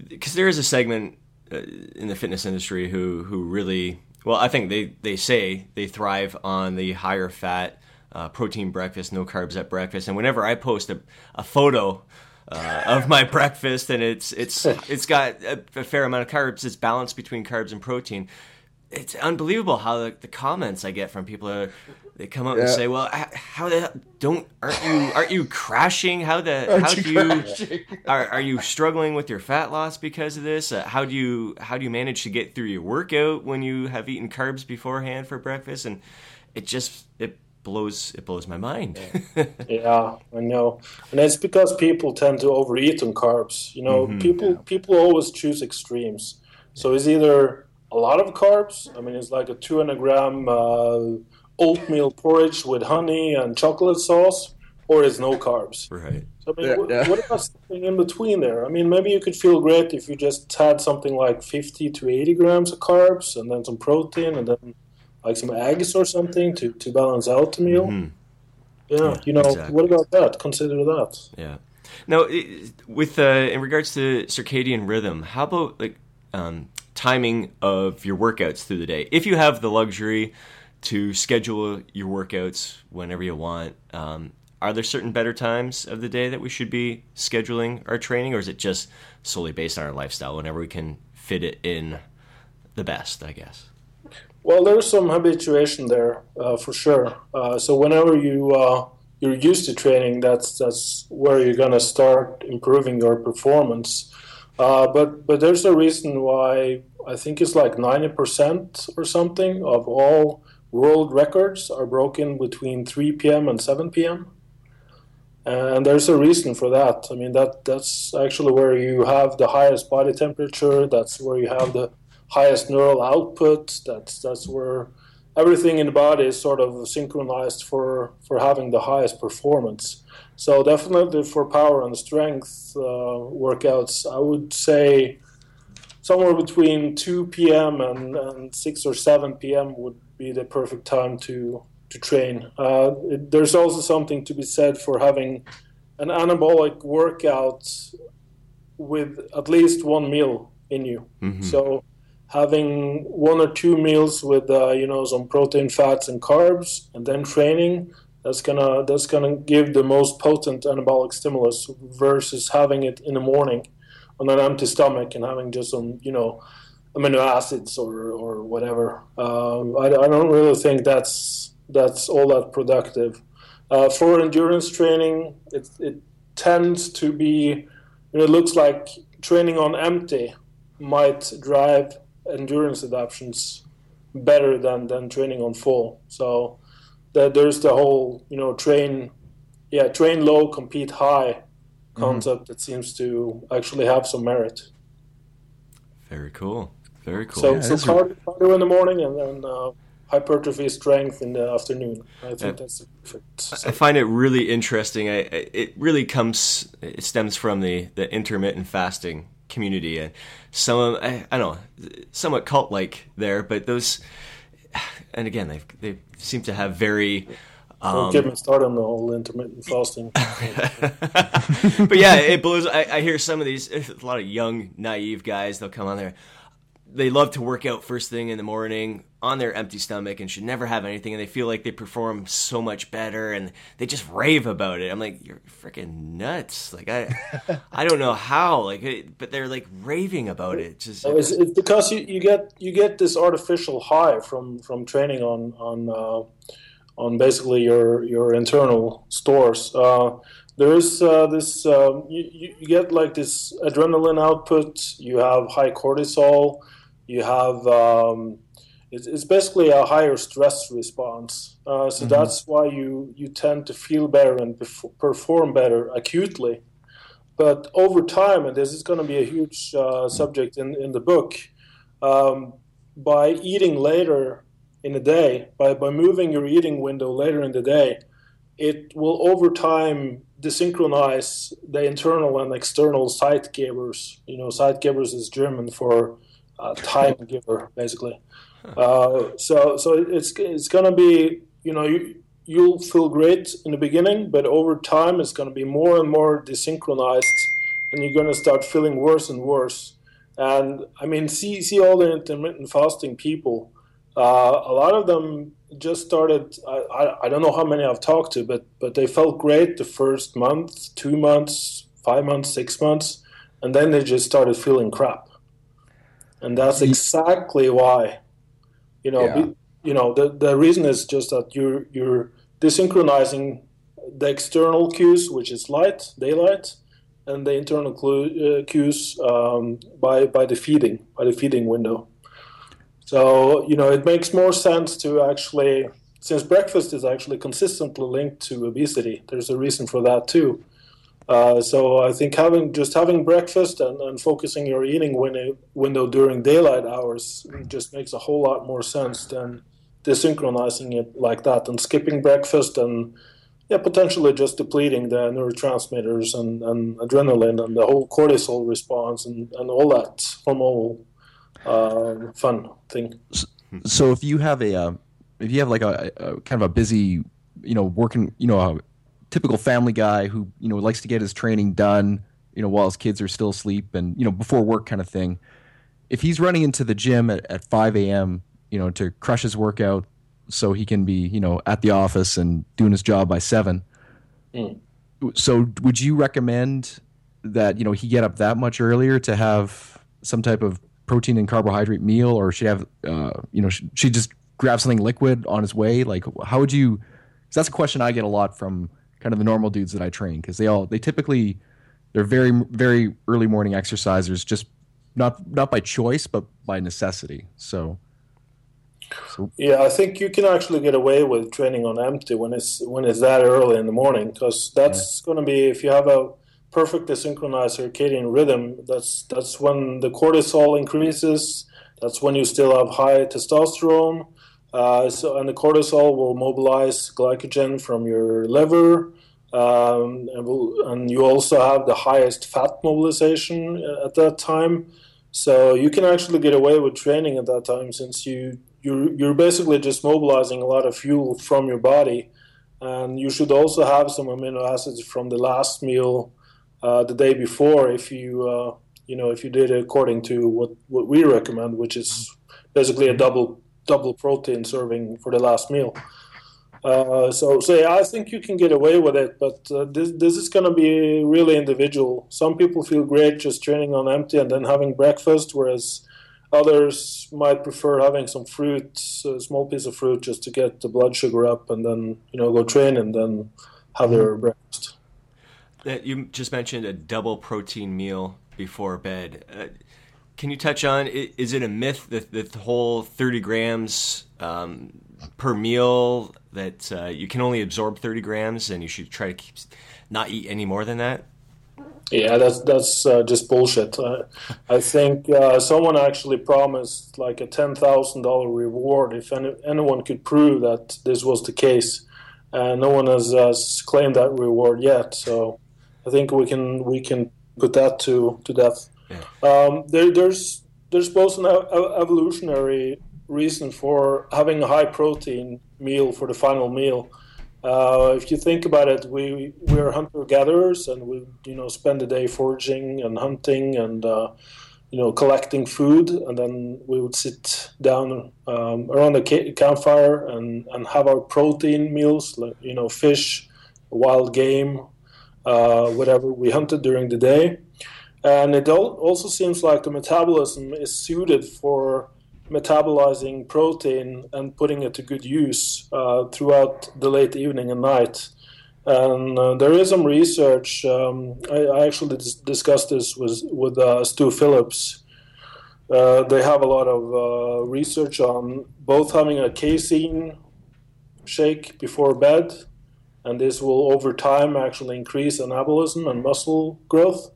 Because there is a segment uh, in the fitness industry who who really well, I think they they say they thrive on the higher fat. Uh, protein breakfast, no carbs at breakfast, and whenever I post a, a photo uh, of my breakfast and it's it's it's got a, a, fair amount of carbs. It's balanced between carbs and protein it's unbelievable how the, the, comments I get from people are they come up yeah. and say, "Well, how the don't aren't you aren't you crashing? How the aren't how do you are, are you struggling with your fat loss because of this? Uh, how do you how do you manage to get through your workout when you have eaten carbs beforehand for breakfast?" And it just it blows it blows my mind. yeah, I know, and it's because people tend to overeat on carbs. You know, mm-hmm, people yeah. people always choose extremes. So it's either a lot of carbs. I mean, it's like a 200 gram uh, oatmeal porridge with honey and chocolate sauce, or it's no carbs. Right. So, I mean, yeah, what, yeah. what about something in between there? I mean, maybe you could feel great if you just had something like 50 to 80 grams of carbs and then some protein and then like some eggs or something to, to balance out the meal. Mm-hmm. Yeah, yeah, you know, exactly. what about that? Consider that. Yeah. Now, with uh, in regards to circadian rhythm, how about like um, timing of your workouts through the day. If you have the luxury to schedule your workouts whenever you want, um, are there certain better times of the day that we should be scheduling our training, or is it just solely based on our lifestyle whenever we can fit it in the best, I guess? Well, there's some habituation there uh, for sure. Uh, so whenever you uh, you're used to training, that's that's where you're gonna start improving your performance. Uh, but but there's a reason why I think it's like 90% or something of all world records are broken between 3 p.m. and 7 p.m. And there's a reason for that. I mean that that's actually where you have the highest body temperature. That's where you have the highest neural output. That's that's where everything in the body is sort of synchronized for for having the highest performance. So definitely for power and strength uh, workouts, I would say somewhere between 2 p.m. And, and 6 or 7 p.m. would be the perfect time to to train. Uh, it, there's also something to be said for having an anabolic workout with at least one meal in you. Mm-hmm. So having one or two meals with uh, you know some protein, fats, and carbs, and then training. That's gonna that's gonna give the most potent anabolic stimulus versus having it in the morning on an empty stomach and having just some you know amino acids or or whatever. Um, I, I don't really think that's that's all that productive. Uh, for endurance training, it, it tends to be, you know, it looks like training on empty might drive endurance adaptations better than, than training on full. So that there's the whole, you know, train, yeah, train low, compete high mm-hmm. concept mm-hmm. that seems to actually have some merit. Very cool. Very cool. So, yeah, so cardio, cardio in the morning and then uh, hypertrophy strength in the afternoon. I think that's perfect. I find it really interesting. I, it really comes, it stems from the, the intermittent fasting community and some, I, I don't know, somewhat cult like there, but those, and again, they they seem to have very. Um, Don't get me started on the whole intermittent fasting. but yeah, it blows. I, I hear some of these, a lot of young, naive guys. They'll come on there they love to work out first thing in the morning on their empty stomach and should never have anything and they feel like they perform so much better and they just rave about it. I'm like you're freaking nuts. Like i i don't know how like but they're like raving about it. Just it's, it's because you, you get you get this artificial high from from training on on uh, on basically your your internal stores. Uh, there is uh, this uh, you, you get like this adrenaline output. You have high cortisol you have um, it's, it's, basically a higher stress response. Uh, so mm-hmm. that's why you you tend to feel better and perform better acutely. But over time, and this is going to be a huge uh, subject in, in the book, um, by eating later in the day, by, by moving your eating window later in the day, it will over time desynchronize the internal and external Zeitgebers. You know, Zeitgebers is German for uh, time giver, basically. Uh, so so it's it's gonna be you know you you'll feel great in the beginning, but over time it's gonna be more and more desynchronized, and you're gonna start feeling worse and worse. And I mean, see see all the intermittent fasting people. Uh, a lot of them just started. I, I, I don't know how many I've talked to, but but they felt great the first month, two months, five months, six months, and then they just started feeling crap and that's exactly why you know yeah. you know the, the reason is just that you're you're desynchronizing the external cues which is light daylight and the internal clue, uh, cues um, by by the feeding by the feeding window so you know it makes more sense to actually since breakfast is actually consistently linked to obesity there's a reason for that too uh, so I think having just having breakfast and, and focusing your eating window, window during daylight hours just makes a whole lot more sense than desynchronizing it like that and skipping breakfast and yeah potentially just depleting the neurotransmitters and, and adrenaline and the whole cortisol response and, and all that hormonal uh, fun thing. So if you have a uh, if you have like a, a, kind of a busy you know working you know typical family guy who you know likes to get his training done you know while his kids are still asleep and you know before work kind of thing if he's running into the gym at, at 5 a.m you know to crush his workout so he can be you know at the office and doing his job by 7 mm. so would you recommend that you know he get up that much earlier to have some type of protein and carbohydrate meal or should have uh, you know should, should just grab something liquid on his way like how would you that's a question i get a lot from kind of the normal dudes that I train because they all they typically they're very very early morning exercisers just not not by choice but by necessity. So, so yeah, I think you can actually get away with training on empty when it's when it's that early in the morning because that's yeah. going to be if you have a perfectly synchronized circadian rhythm. That's that's when the cortisol increases. That's when you still have high testosterone. Uh, so, and the cortisol will mobilize glycogen from your liver, um, and, will, and, you also have the highest fat mobilization at that time. So you can actually get away with training at that time since you you're, you're basically just mobilizing a lot of fuel from your body, and you should also have some amino acids from the last meal uh, the day before if you uh, you know if you did it according to what what we recommend, which is basically a double double protein serving for the last meal. Uh, so, so yeah, I think you can get away with it, but uh, this this is going to be really individual. Some people feel great just training on empty and then having breakfast, whereas others might prefer having some fruit, a small piece of fruit, just to get the blood sugar up, and then you know go train and then have mm-hmm. their breakfast. That you just mentioned a double protein meal before bed. Uh, can you touch on is it a myth that, that the whole 30 grams um, per meal that uh, you can only absorb 30 grams and you should try to keep not eat any more than that? Yeah, that's that's uh, just bullshit. Uh, I think uh, someone actually promised like a ten thousand dollar reward if any, anyone could prove that this was the case. And no one has uh, claimed that reward yet, so I think we can we can put that to to death. Um, there, there's there's both an evolutionary reason for having a high protein meal for the final meal. Uh, if you think about it, we we are hunter gatherers and we you know spend the day foraging and hunting and uh, you know collecting food, and then we would sit down um, around the campfire and, and have our protein meals, like you know fish, wild game, uh, whatever we hunted during the day. And it also seems like the metabolism is suited for metabolizing protein and putting it to good use uh, throughout the late evening and night. And uh, there is some research. Um, I, I, actually dis- discussed this with, with uh, Stu Phillips. Uh, they have a lot of uh, research on both having a casein shake before bed, and this will over time actually increase anabolism and muscle growth.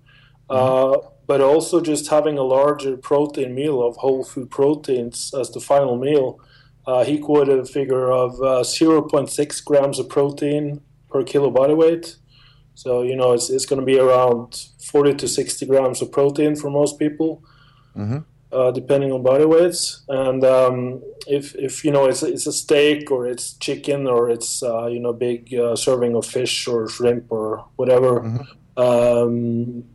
Uh, but also just having a larger protein meal of whole food proteins as the final meal. Uh, he quoted a figure of uh, 0.6 grams of protein per kilo body weight. So, you know, it's, it's going to be around 40 to 60 grams of protein for most people, mm-hmm. uh, depending on body weights. And um, if, if, you know, it's, it's a steak or it's chicken or it's, uh, you know, big uh, serving of fish or shrimp or whatever, mm-hmm. um,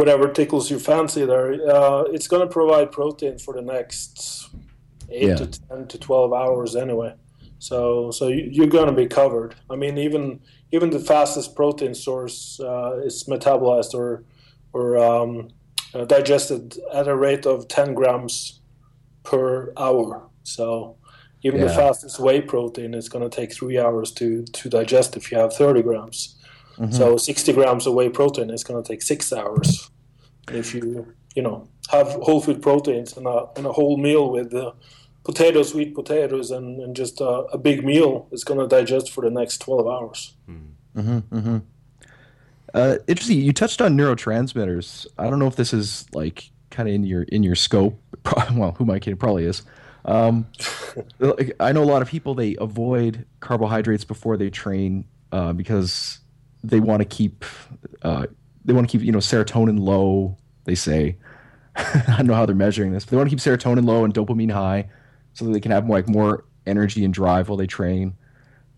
whatever tickles your fancy there. Uh, it's going to provide protein for the next eight yeah. to ten to twelve hours anyway. So so you're going to be covered. I mean, even even the fastest protein source uh, is metabolized or or um, uh, digested at a rate of ten grams per hour. So even yeah. the fastest whey protein is going to take three hours to to digest if you have 30 grams. Mm-hmm. So 60 grams of whey protein is going to take six hours. If you you know have whole food proteins and a, and a whole meal with uh, potatoes, sweet potatoes, and, and just a, a big meal, it's going to digest for the next 12 hours. Mm-hmm, mm-hmm. Uh, interesting. You touched on neurotransmitters. I don't know if this is like kind of in your in your scope. Well, who am I kidding? Probably is. Um, I know a lot of people they avoid carbohydrates before they train uh, because they want to keep uh, they want to keep you know serotonin low. They say I don't know how they're measuring this, but they want to keep serotonin low and dopamine high, so that they can have more, like more energy and drive while they train.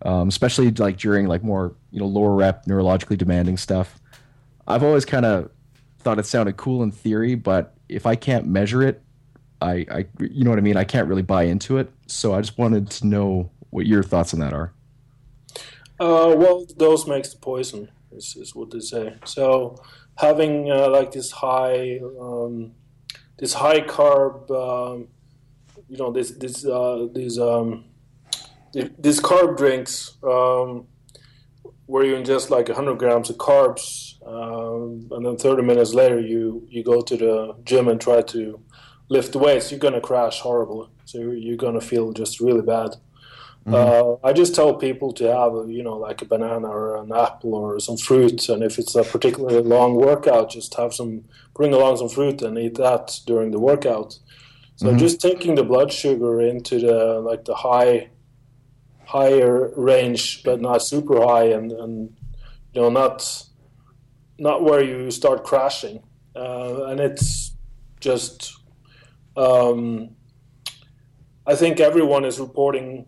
Um, especially like during like more you know lower rep neurologically demanding stuff. I've always kind of thought it sounded cool in theory, but if I can't measure it, I, I you know what I mean. I can't really buy into it. So I just wanted to know what your thoughts on that are. Uh, well, dose makes the poison, is, is what they say. So having uh, like this high, um, this high carb, um, you know, this this uh, these um, these carb drinks um, where you ingest like 100 grams of carbs, um, and then 30 minutes later you you go to the gym and try to lift weights, you're gonna crash horribly. So you're gonna feel just really bad. Mm-hmm. Uh, I just tell people to have, a, you know, like a banana or an apple or some fruit, and if it's a particularly long workout, just have some, bring along some fruit and eat that during the workout. So mm-hmm. just taking the blood sugar into the like the high higher range, but not super high, and, and you know not not where you start crashing, uh, and it's just. Um, I think everyone is reporting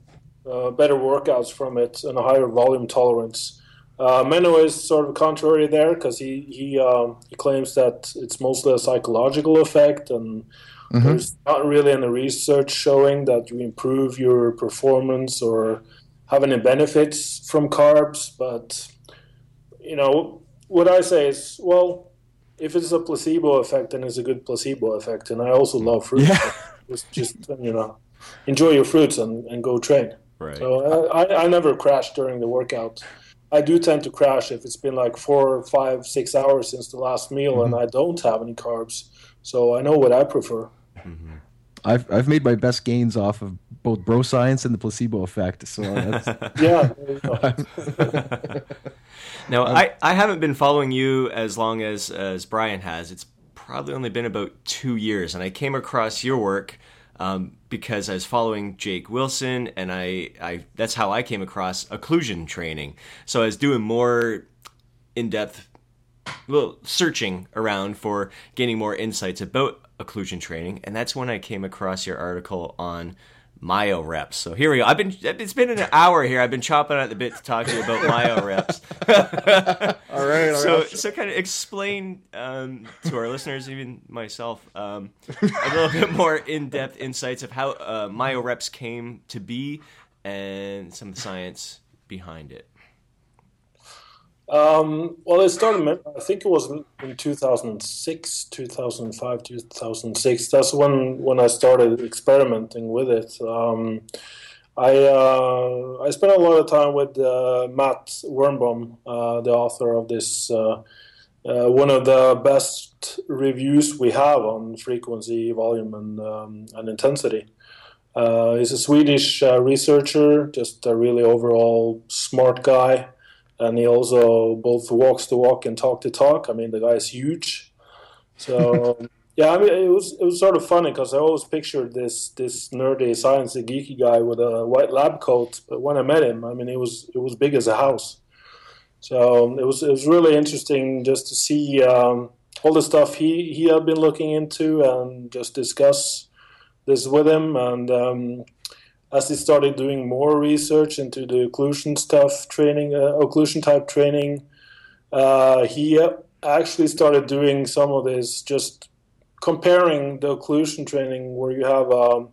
uh, better workouts from it and a higher volume tolerance. Uh, Menno is sort of contrary there because he he, um, he claims that it's mostly a psychological effect and mm-hmm. there's not really any research showing that you improve your performance or have any benefits from carbs. But you know what I say is well, if it's a placebo effect, then it's a good placebo effect. And I also love fruit. Yeah. Just, just you know, enjoy your fruits and, and go train. Right. So I, I never crash during the workout. I do tend to crash if it's been like four, five, six hours since the last meal mm-hmm. and I don't have any carbs. So I know what I prefer. Mm-hmm. I've I've made my best gains off of both bro science and the placebo effect. So yeah. now I, I haven't been following you as long as as Brian has. It's probably only been about two years, and I came across your work um, because I was following Jake Wilson, and I, I that's how I came across occlusion training. So I was doing more in depth, well, searching around for gaining more insights about occlusion training, and that's when I came across your article on myo reps. So here we go. I've been it's been an hour here. I've been chopping at the bit to talk to you about myo reps. all right. All so right. so kind of explain um, to our listeners, even myself, um, a little bit more in depth insights of how uh, myo reps came to be and some of the science behind it. Um, well, it started. I think it was in 2006, 2005, 2006. That's when when I started experimenting with it. Um, I uh, I spent a lot of time with uh, Matt Wernbom, uh, the author of this. Uh, uh, one of the best reviews we have on frequency, volume, and um, and intensity. Uh, he's a Swedish researcher, just a really overall smart guy and he also both walks the walk and talk the talk. I mean, the guy's huge. So yeah, I mean, it was it was sort of funny because I always pictured this this nerdy, science geeky guy with a white lab coat. But when I met him, I mean, it was it was big as a house. So it was it was really interesting just to see um, all the stuff he he had been looking into and just discuss this with him and. Um, as he started doing more research into the occlusion stuff, training, uh, occlusion type training, uh, he actually started doing some of this, just comparing the occlusion training where you have a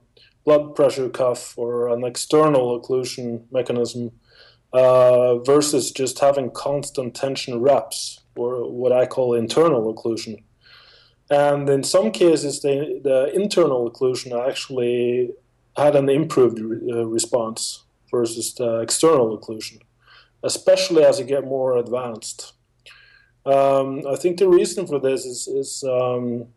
blood pressure cuff or an external occlusion mechanism uh, versus just having constant tension reps or what I call internal occlusion. And in some cases, the, the internal occlusion actually had an improved uh, response versus the external occlusion, especially as you get more advanced. Um, I think the reason for this is is, um,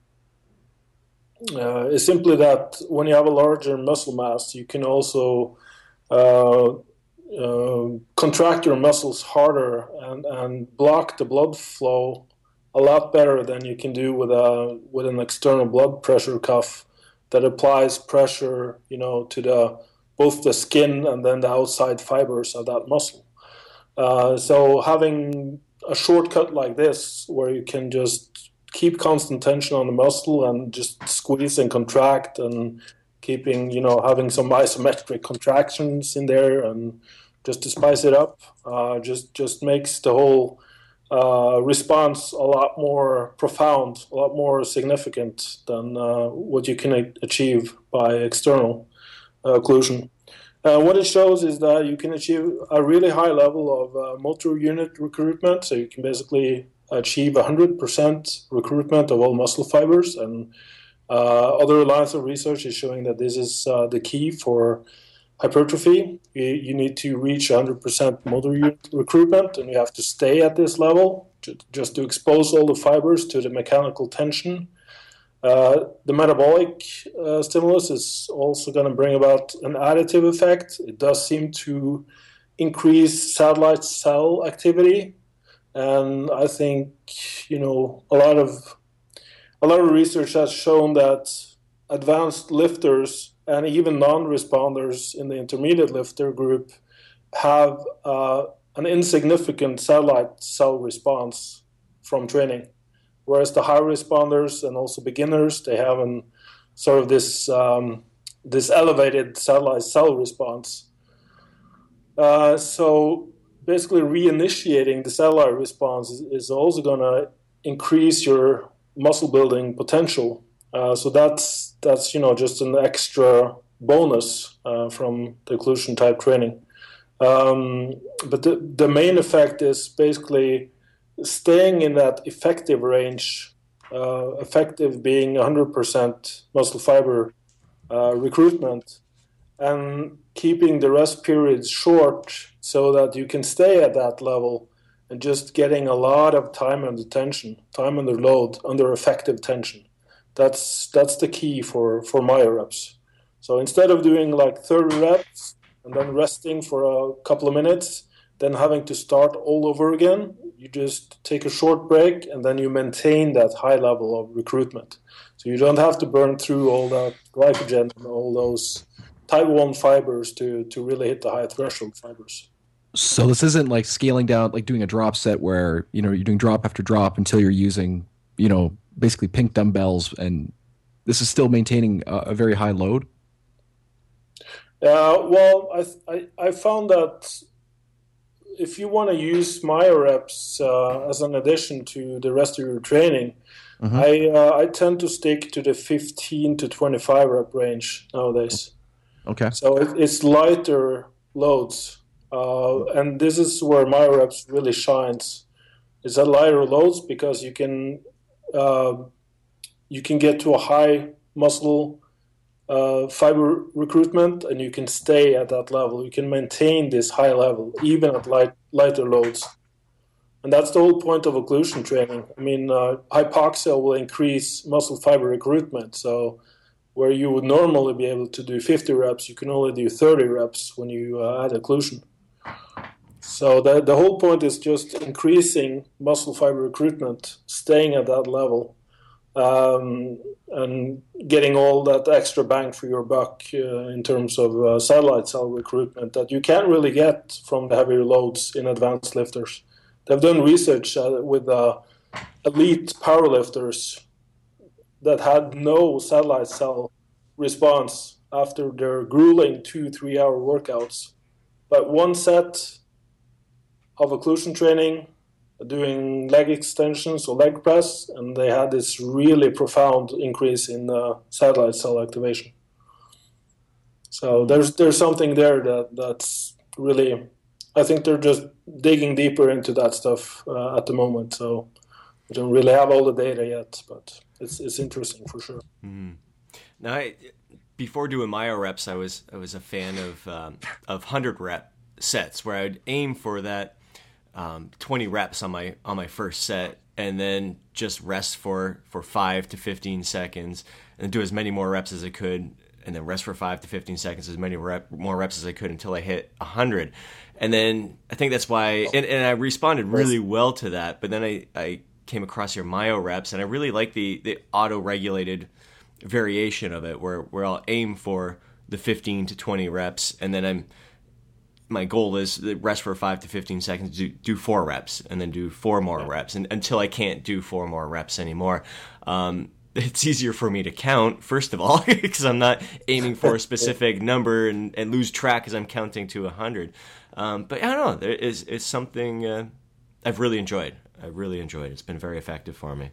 uh, is simply that when you have a larger muscle mass, you can also uh, uh, contract your muscles harder and, and block the blood flow a lot better than you can do with a with an external blood pressure cuff that applies pressure, you know, to the both the skin and then the outside fibers of that muscle. Uh, so having a shortcut like this, where you can just keep constant tension on the muscle and just squeeze and contract, and keeping, you know, having some isometric contractions in there, and just to spice it up, uh, just just makes the whole uh, response a lot more profound, a lot more significant than uh, what you can achieve by external uh, occlusion. Uh, what it shows is that you can achieve a really high level of uh, motor unit recruitment, so you can basically achieve 100% recruitment of all muscle fibers. And other lines of research is showing that this is the key for hypertrophy, you, you need to reach 100% motor recruitment and you have to stay at this level to, just to expose all the fibers to the mechanical tension. Uh, the metabolic uh, stimulus is also going to bring about an additive effect. It does seem to increase satellite cell activity, and I think you know a lot of a lot of research has shown that advanced lifters and even non-responders in the intermediate lifter group have uh, an insignificant satellite cell response from training, whereas the high responders and also beginners they have an sort of this um, this elevated satellite cell response. Uh, so basically, reinitiating the satellite response is, is also going to increase your muscle building potential. Uh, so that's that's you know just an extra bonus uh, from the occlusion type training. Um, but the, the main effect is basically staying in that effective range, uh, effective being 100% muscle fiber uh, recruitment, and keeping the rest periods short so that you can stay at that level and just getting a lot of time under tension, time under load, under effective tension. That's that's the key for for myo reps. So instead of doing like 30 reps and then resting for a couple of minutes, then having to start all over again, you just take a short break and then you maintain that high level of recruitment. So you don't have to burn through all that glycogen and all those type 1 fibers to, to really hit the high threshold fibers. So this isn't like scaling down, like doing a drop set where you know you're doing drop after drop until you're using, you know, basically pink dumbbells, and this is still maintaining a, a very high load. Uh, well, I, I, I found that if you want to use myo reps uh, as an addition to the rest of your training, mm-hmm. I uh, I tend to stick to the 15 to 25 rep range nowadays. Okay. So it, it's lighter loads. Uh, and this is where myo reps really shines. It's a lighter loads because you can uh, you can get to a high muscle uh, fiber recruitment and you can stay at that level. You can maintain this high level even at light, lighter loads. And that's the whole point of occlusion training. I mean, uh, hypoxia will increase muscle fiber recruitment. So where you would normally be able to do 50 reps, you can only do 30 reps when you uh, add occlusion. So the, the whole point is just increasing muscle fiber recruitment, staying at that level, um, and getting all that extra bang for your buck uh, in terms of uh, satellite cell recruitment that you can't really get from the heavier loads in advanced lifters. They've done research uh, with uh, elite powerlifters that had no satellite cell response after their grueling two, three hour workouts but one set of occlusion training, doing leg extensions or leg press, and they had this really profound increase in uh, satellite cell activation. So there's there's something there that that's really, I think they're just digging deeper into that stuff uh, at the moment. So we don't really have all the data yet, but it's it's interesting for sure. Mm. Now, I, before doing myo reps, I was I was a fan of um, of hundred rep sets where I'd aim for that um, twenty reps on my on my first set, and then just rest for for five to fifteen seconds, and do as many more reps as I could, and then rest for five to fifteen seconds, as many rep, more reps as I could until I hit hundred, and then I think that's why, and, and I responded really well to that. But then I I came across your myo reps, and I really like the the auto regulated variation of it where where I'll aim for the 15 to 20 reps and then I'm my goal is to rest for 5 to 15 seconds do, do 4 reps and then do 4 more yeah. reps and, until I can't do 4 more reps anymore. Um, it's easier for me to count first of all because I'm not aiming for a specific number and, and lose track as I'm counting to 100 um, but I don't know there is it's something uh, I've really enjoyed. I've really enjoyed it's been very effective for me.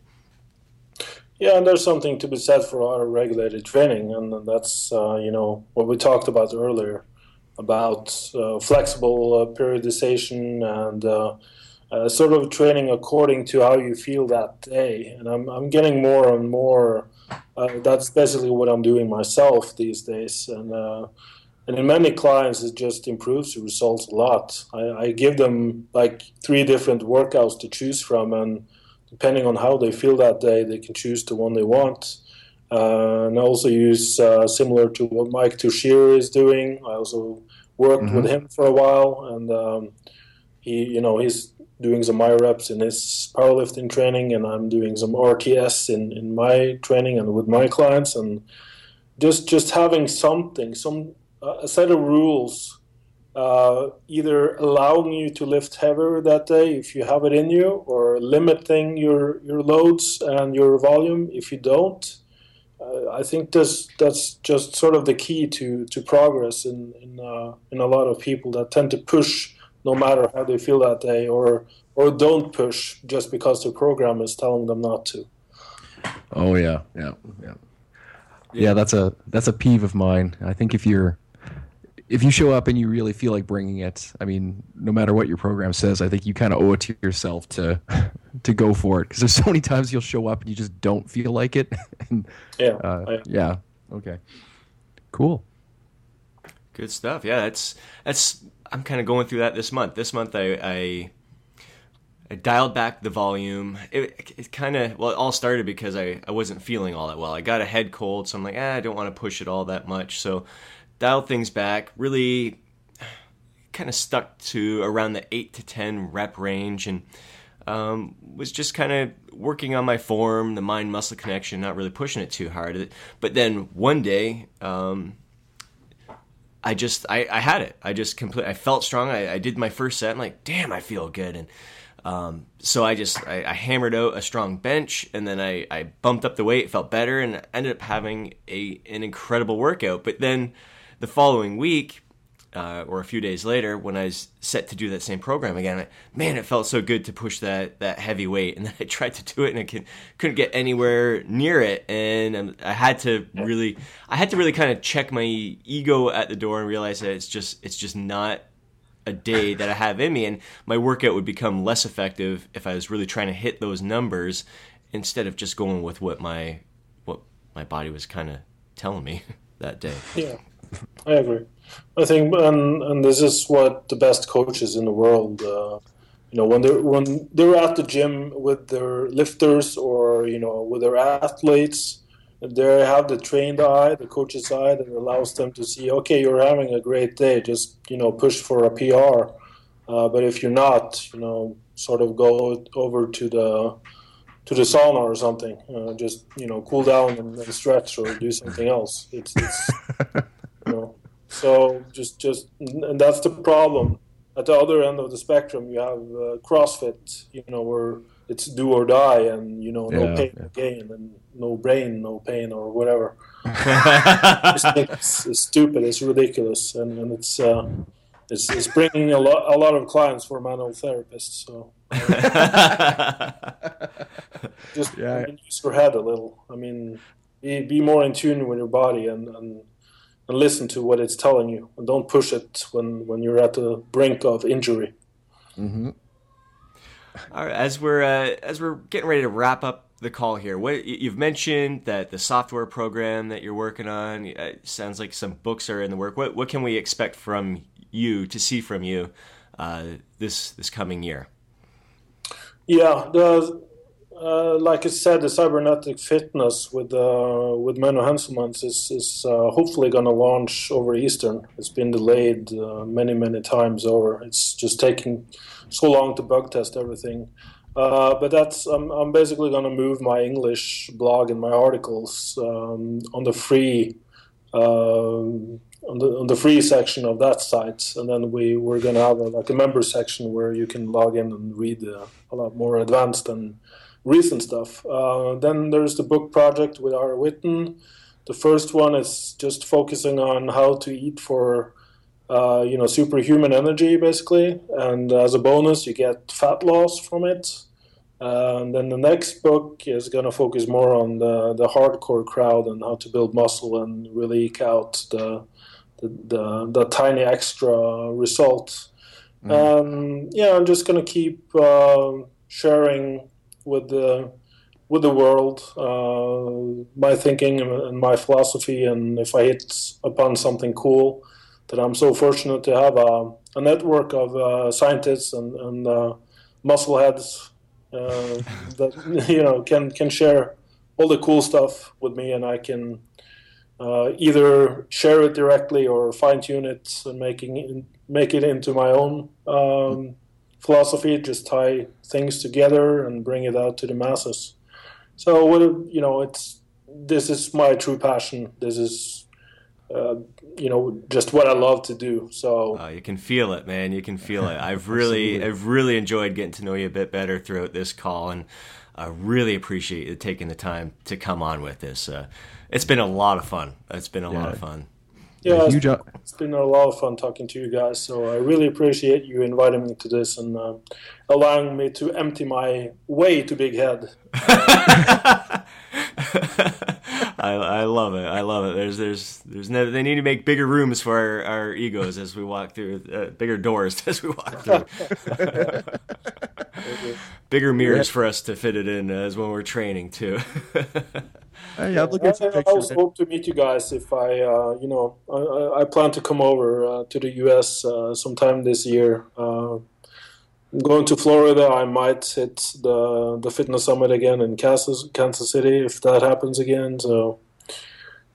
Yeah, and there's something to be said for auto-regulated training, and that's uh, you know what we talked about earlier about uh, flexible uh, periodization and uh, sort of training according to how you feel that day. And I'm I'm getting more and more. That's basically what I'm doing myself these days, and and in many clients it just improves the results a lot. I, I give them like three different workouts to choose from, and depending on how they feel that day, they can choose the one they want. Uh, and I also use uh, similar to what Mike Tuchscherer is doing. I also worked mm-hmm. with him for a while, and um, he, you know, he's doing some myo reps in his powerlifting training, and I'm doing some RTS in, in my training and with my clients, and just just having something, some uh, a set of rules, uh, either allowing you to lift heavier that day if you have it in you, or limiting your your loads and your volume if you don't. Uh, I think that's that's just sort of the key to, to progress in in, uh, in a lot of people that tend to push no matter how they feel that day, or or don't push just because the program is telling them not to. Oh yeah, yeah, yeah. Yeah, that's a that's a peeve of mine. I think if you're if you show up and you really feel like bringing it, I mean, no matter what your program says, I think you kind of owe it to yourself to to go for it because there's so many times you'll show up and you just don't feel like it. and, yeah, uh, yeah, okay, cool, good stuff. Yeah, that's that's I'm kind of going through that this month. This month I, I I dialed back the volume. It, it kind of well, it all started because I, I wasn't feeling all that well. I got a head cold, so I'm like, ah, I don't want to push it all that much. So dialed things back. Really, kind of stuck to around the eight to ten rep range, and um, was just kind of working on my form, the mind muscle connection, not really pushing it too hard. But then one day. Um, I just I, I had it. I just complete. I felt strong. I, I did my first set. I'm like, damn, I feel good. And um, so I just I, I, hammered out a strong bench, and then I, I bumped up the weight, felt better, and ended up having a an incredible workout. But then the following week, uh, or a few days later, when I was set to do that same program again, I, man, it felt so good to push that that heavy weight, and then I tried to do it, and I could, couldn't get anywhere near it, and I had to really, I had to really kind of check my ego at the door and realize that it's just it's just not a day that I have in me, and my workout would become less effective if I was really trying to hit those numbers instead of just going with what my what my body was kind of telling me that day. Yeah, I agree. I think, and and this is what the best coaches in the world. Uh, you know, when they're when they're at the gym with their lifters or you know with their athletes, they have the trained eye, the coach's eye that allows them to see, okay, you're having a great day, just you know push for a PR. Uh, but if you're not, you know, sort of go over to the to the sauna or something, uh, just you know, cool down and, and, stretch or do something else. It's, it's you know, so just just and that's the problem. At the other end of the spectrum, you have uh, CrossFit, you know, where it's do or die, and you know, no yeah, pain, yeah. gain, and no brain, no pain, or whatever. it's, it's, stupid. It's ridiculous, and, and it's uh, it's it's bringing a lot a lot of clients for manual therapists. So just yeah. Use your head a little. I mean, be be more in tune with your body and. and and listen to what it's telling you, and don't push it when, when you're at the brink of injury. Mm-hmm. All right, as we're uh, as we're getting ready to wrap up the call here. What you've mentioned that the software program that you're working on uh, sounds like some books are in the work. What what can we expect from you to see from you uh, this this coming year? Yeah, the uh, like I said, the cybernetic fitness with uh, with Menno Henselmans is is uh, hopefully going to launch over Eastern. It's been delayed uh, many many times over. It's just taking so long to bug test everything. Uh, but that's I'm, I'm basically going to move my English blog and my articles um, on the free um, on the on the free section of that site, and then we we're to have a, like a member section where you can log in and read uh, a lot more advanced and recent stuff. Uh, then there's the book project with Ari Whitten. The first one is just focusing on how to eat for uh, you know, superhuman energy basically, and as a bonus, you get fat loss from it. Uh, and then the next book is going to focus more on the, the hardcore crowd and how to build muscle and really eke out the the, the, the tiny extra result. Mm. Um, yeah, I'm just going to keep uh, sharing with the with the world uh, my thinking and my philosophy, and if I hit upon something cool, that I'm so fortunate to have a, a network of uh, scientists and, and uh, muscle heads uh, that you know can can share all the cool stuff with me, and I can uh, either share it directly or fine tune it and making it, make it into my own um, philosophy. Just tie things together and bring it out to the masses. So what you know, it's this is my true passion. This is uh, you know just what I love to do. So uh, you can feel it, man. You can feel it. I've really, I've really enjoyed getting to know you a bit better throughout this call, and I really appreciate you taking the time to come on with this. Uh, it's been a lot of fun. It's been a yeah. lot of fun. Yeah, it's, it's been a lot of fun talking to you guys. So I really appreciate you inviting me to this and uh, allowing me to empty my way too big head. I, I love it. I love it. There's there's there's no. They need to make bigger rooms for our, our egos as we walk through. Uh, bigger doors as we walk through. bigger mirrors for us to fit it in as when we're training too. Hey, I'm looking I, I always hope to meet you guys if I, uh, you know, I, I, plan to come over uh, to the U.S. Uh, sometime this year. Uh, going to Florida, I might hit the the fitness summit again in Kansas, Kansas City if that happens again. So,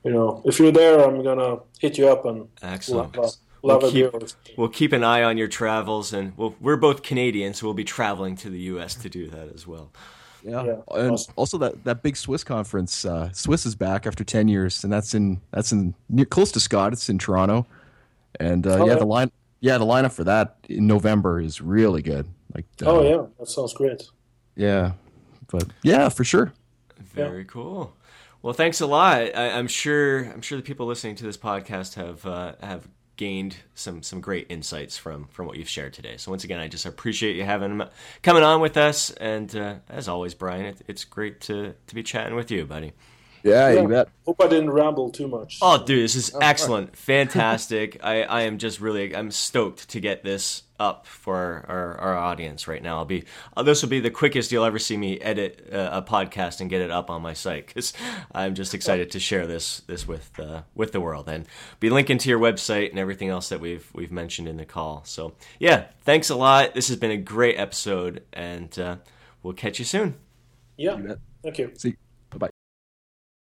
you know, if you're there, I'm gonna hit you up and excellent. Love, love we'll, keep, we'll keep an eye on your travels, and we'll, we're both Canadians, so we'll be traveling to the U.S. to do that as well. Yeah. yeah. and awesome. also that, that big SWIS conference. Uh, SWIS is back after ten years, and that's in that's in near, close to Scott. It's in Toronto, and uh, oh, yeah, yeah, the line yeah, the lineup for that in November is really good. Like, uh, oh yeah, that sounds great. Yeah, but yeah, for sure. Very yeah. cool. Well, thanks a lot. I, am sure I'm sure the people listening to this podcast have uh, have gained some some great insights from from what you've shared today. So once again, I just appreciate you having coming on with us, and uh, as always, Brian, it, it's great to to be chatting with you, buddy. Yeah, yeah, you bet. Hope I didn't ramble too much. Oh, dude, this is excellent, fantastic. I, I am just really, I'm stoked to get this up for our, our, audience right now. I'll be, uh, this will be the quickest you'll ever see me edit uh, a podcast and get it up on my site because I'm just excited to share this this with uh, with the world and be linking to your website and everything else that we've we've mentioned in the call. So yeah, thanks a lot. This has been a great episode, and uh, we'll catch you soon. Yeah, thank you. See.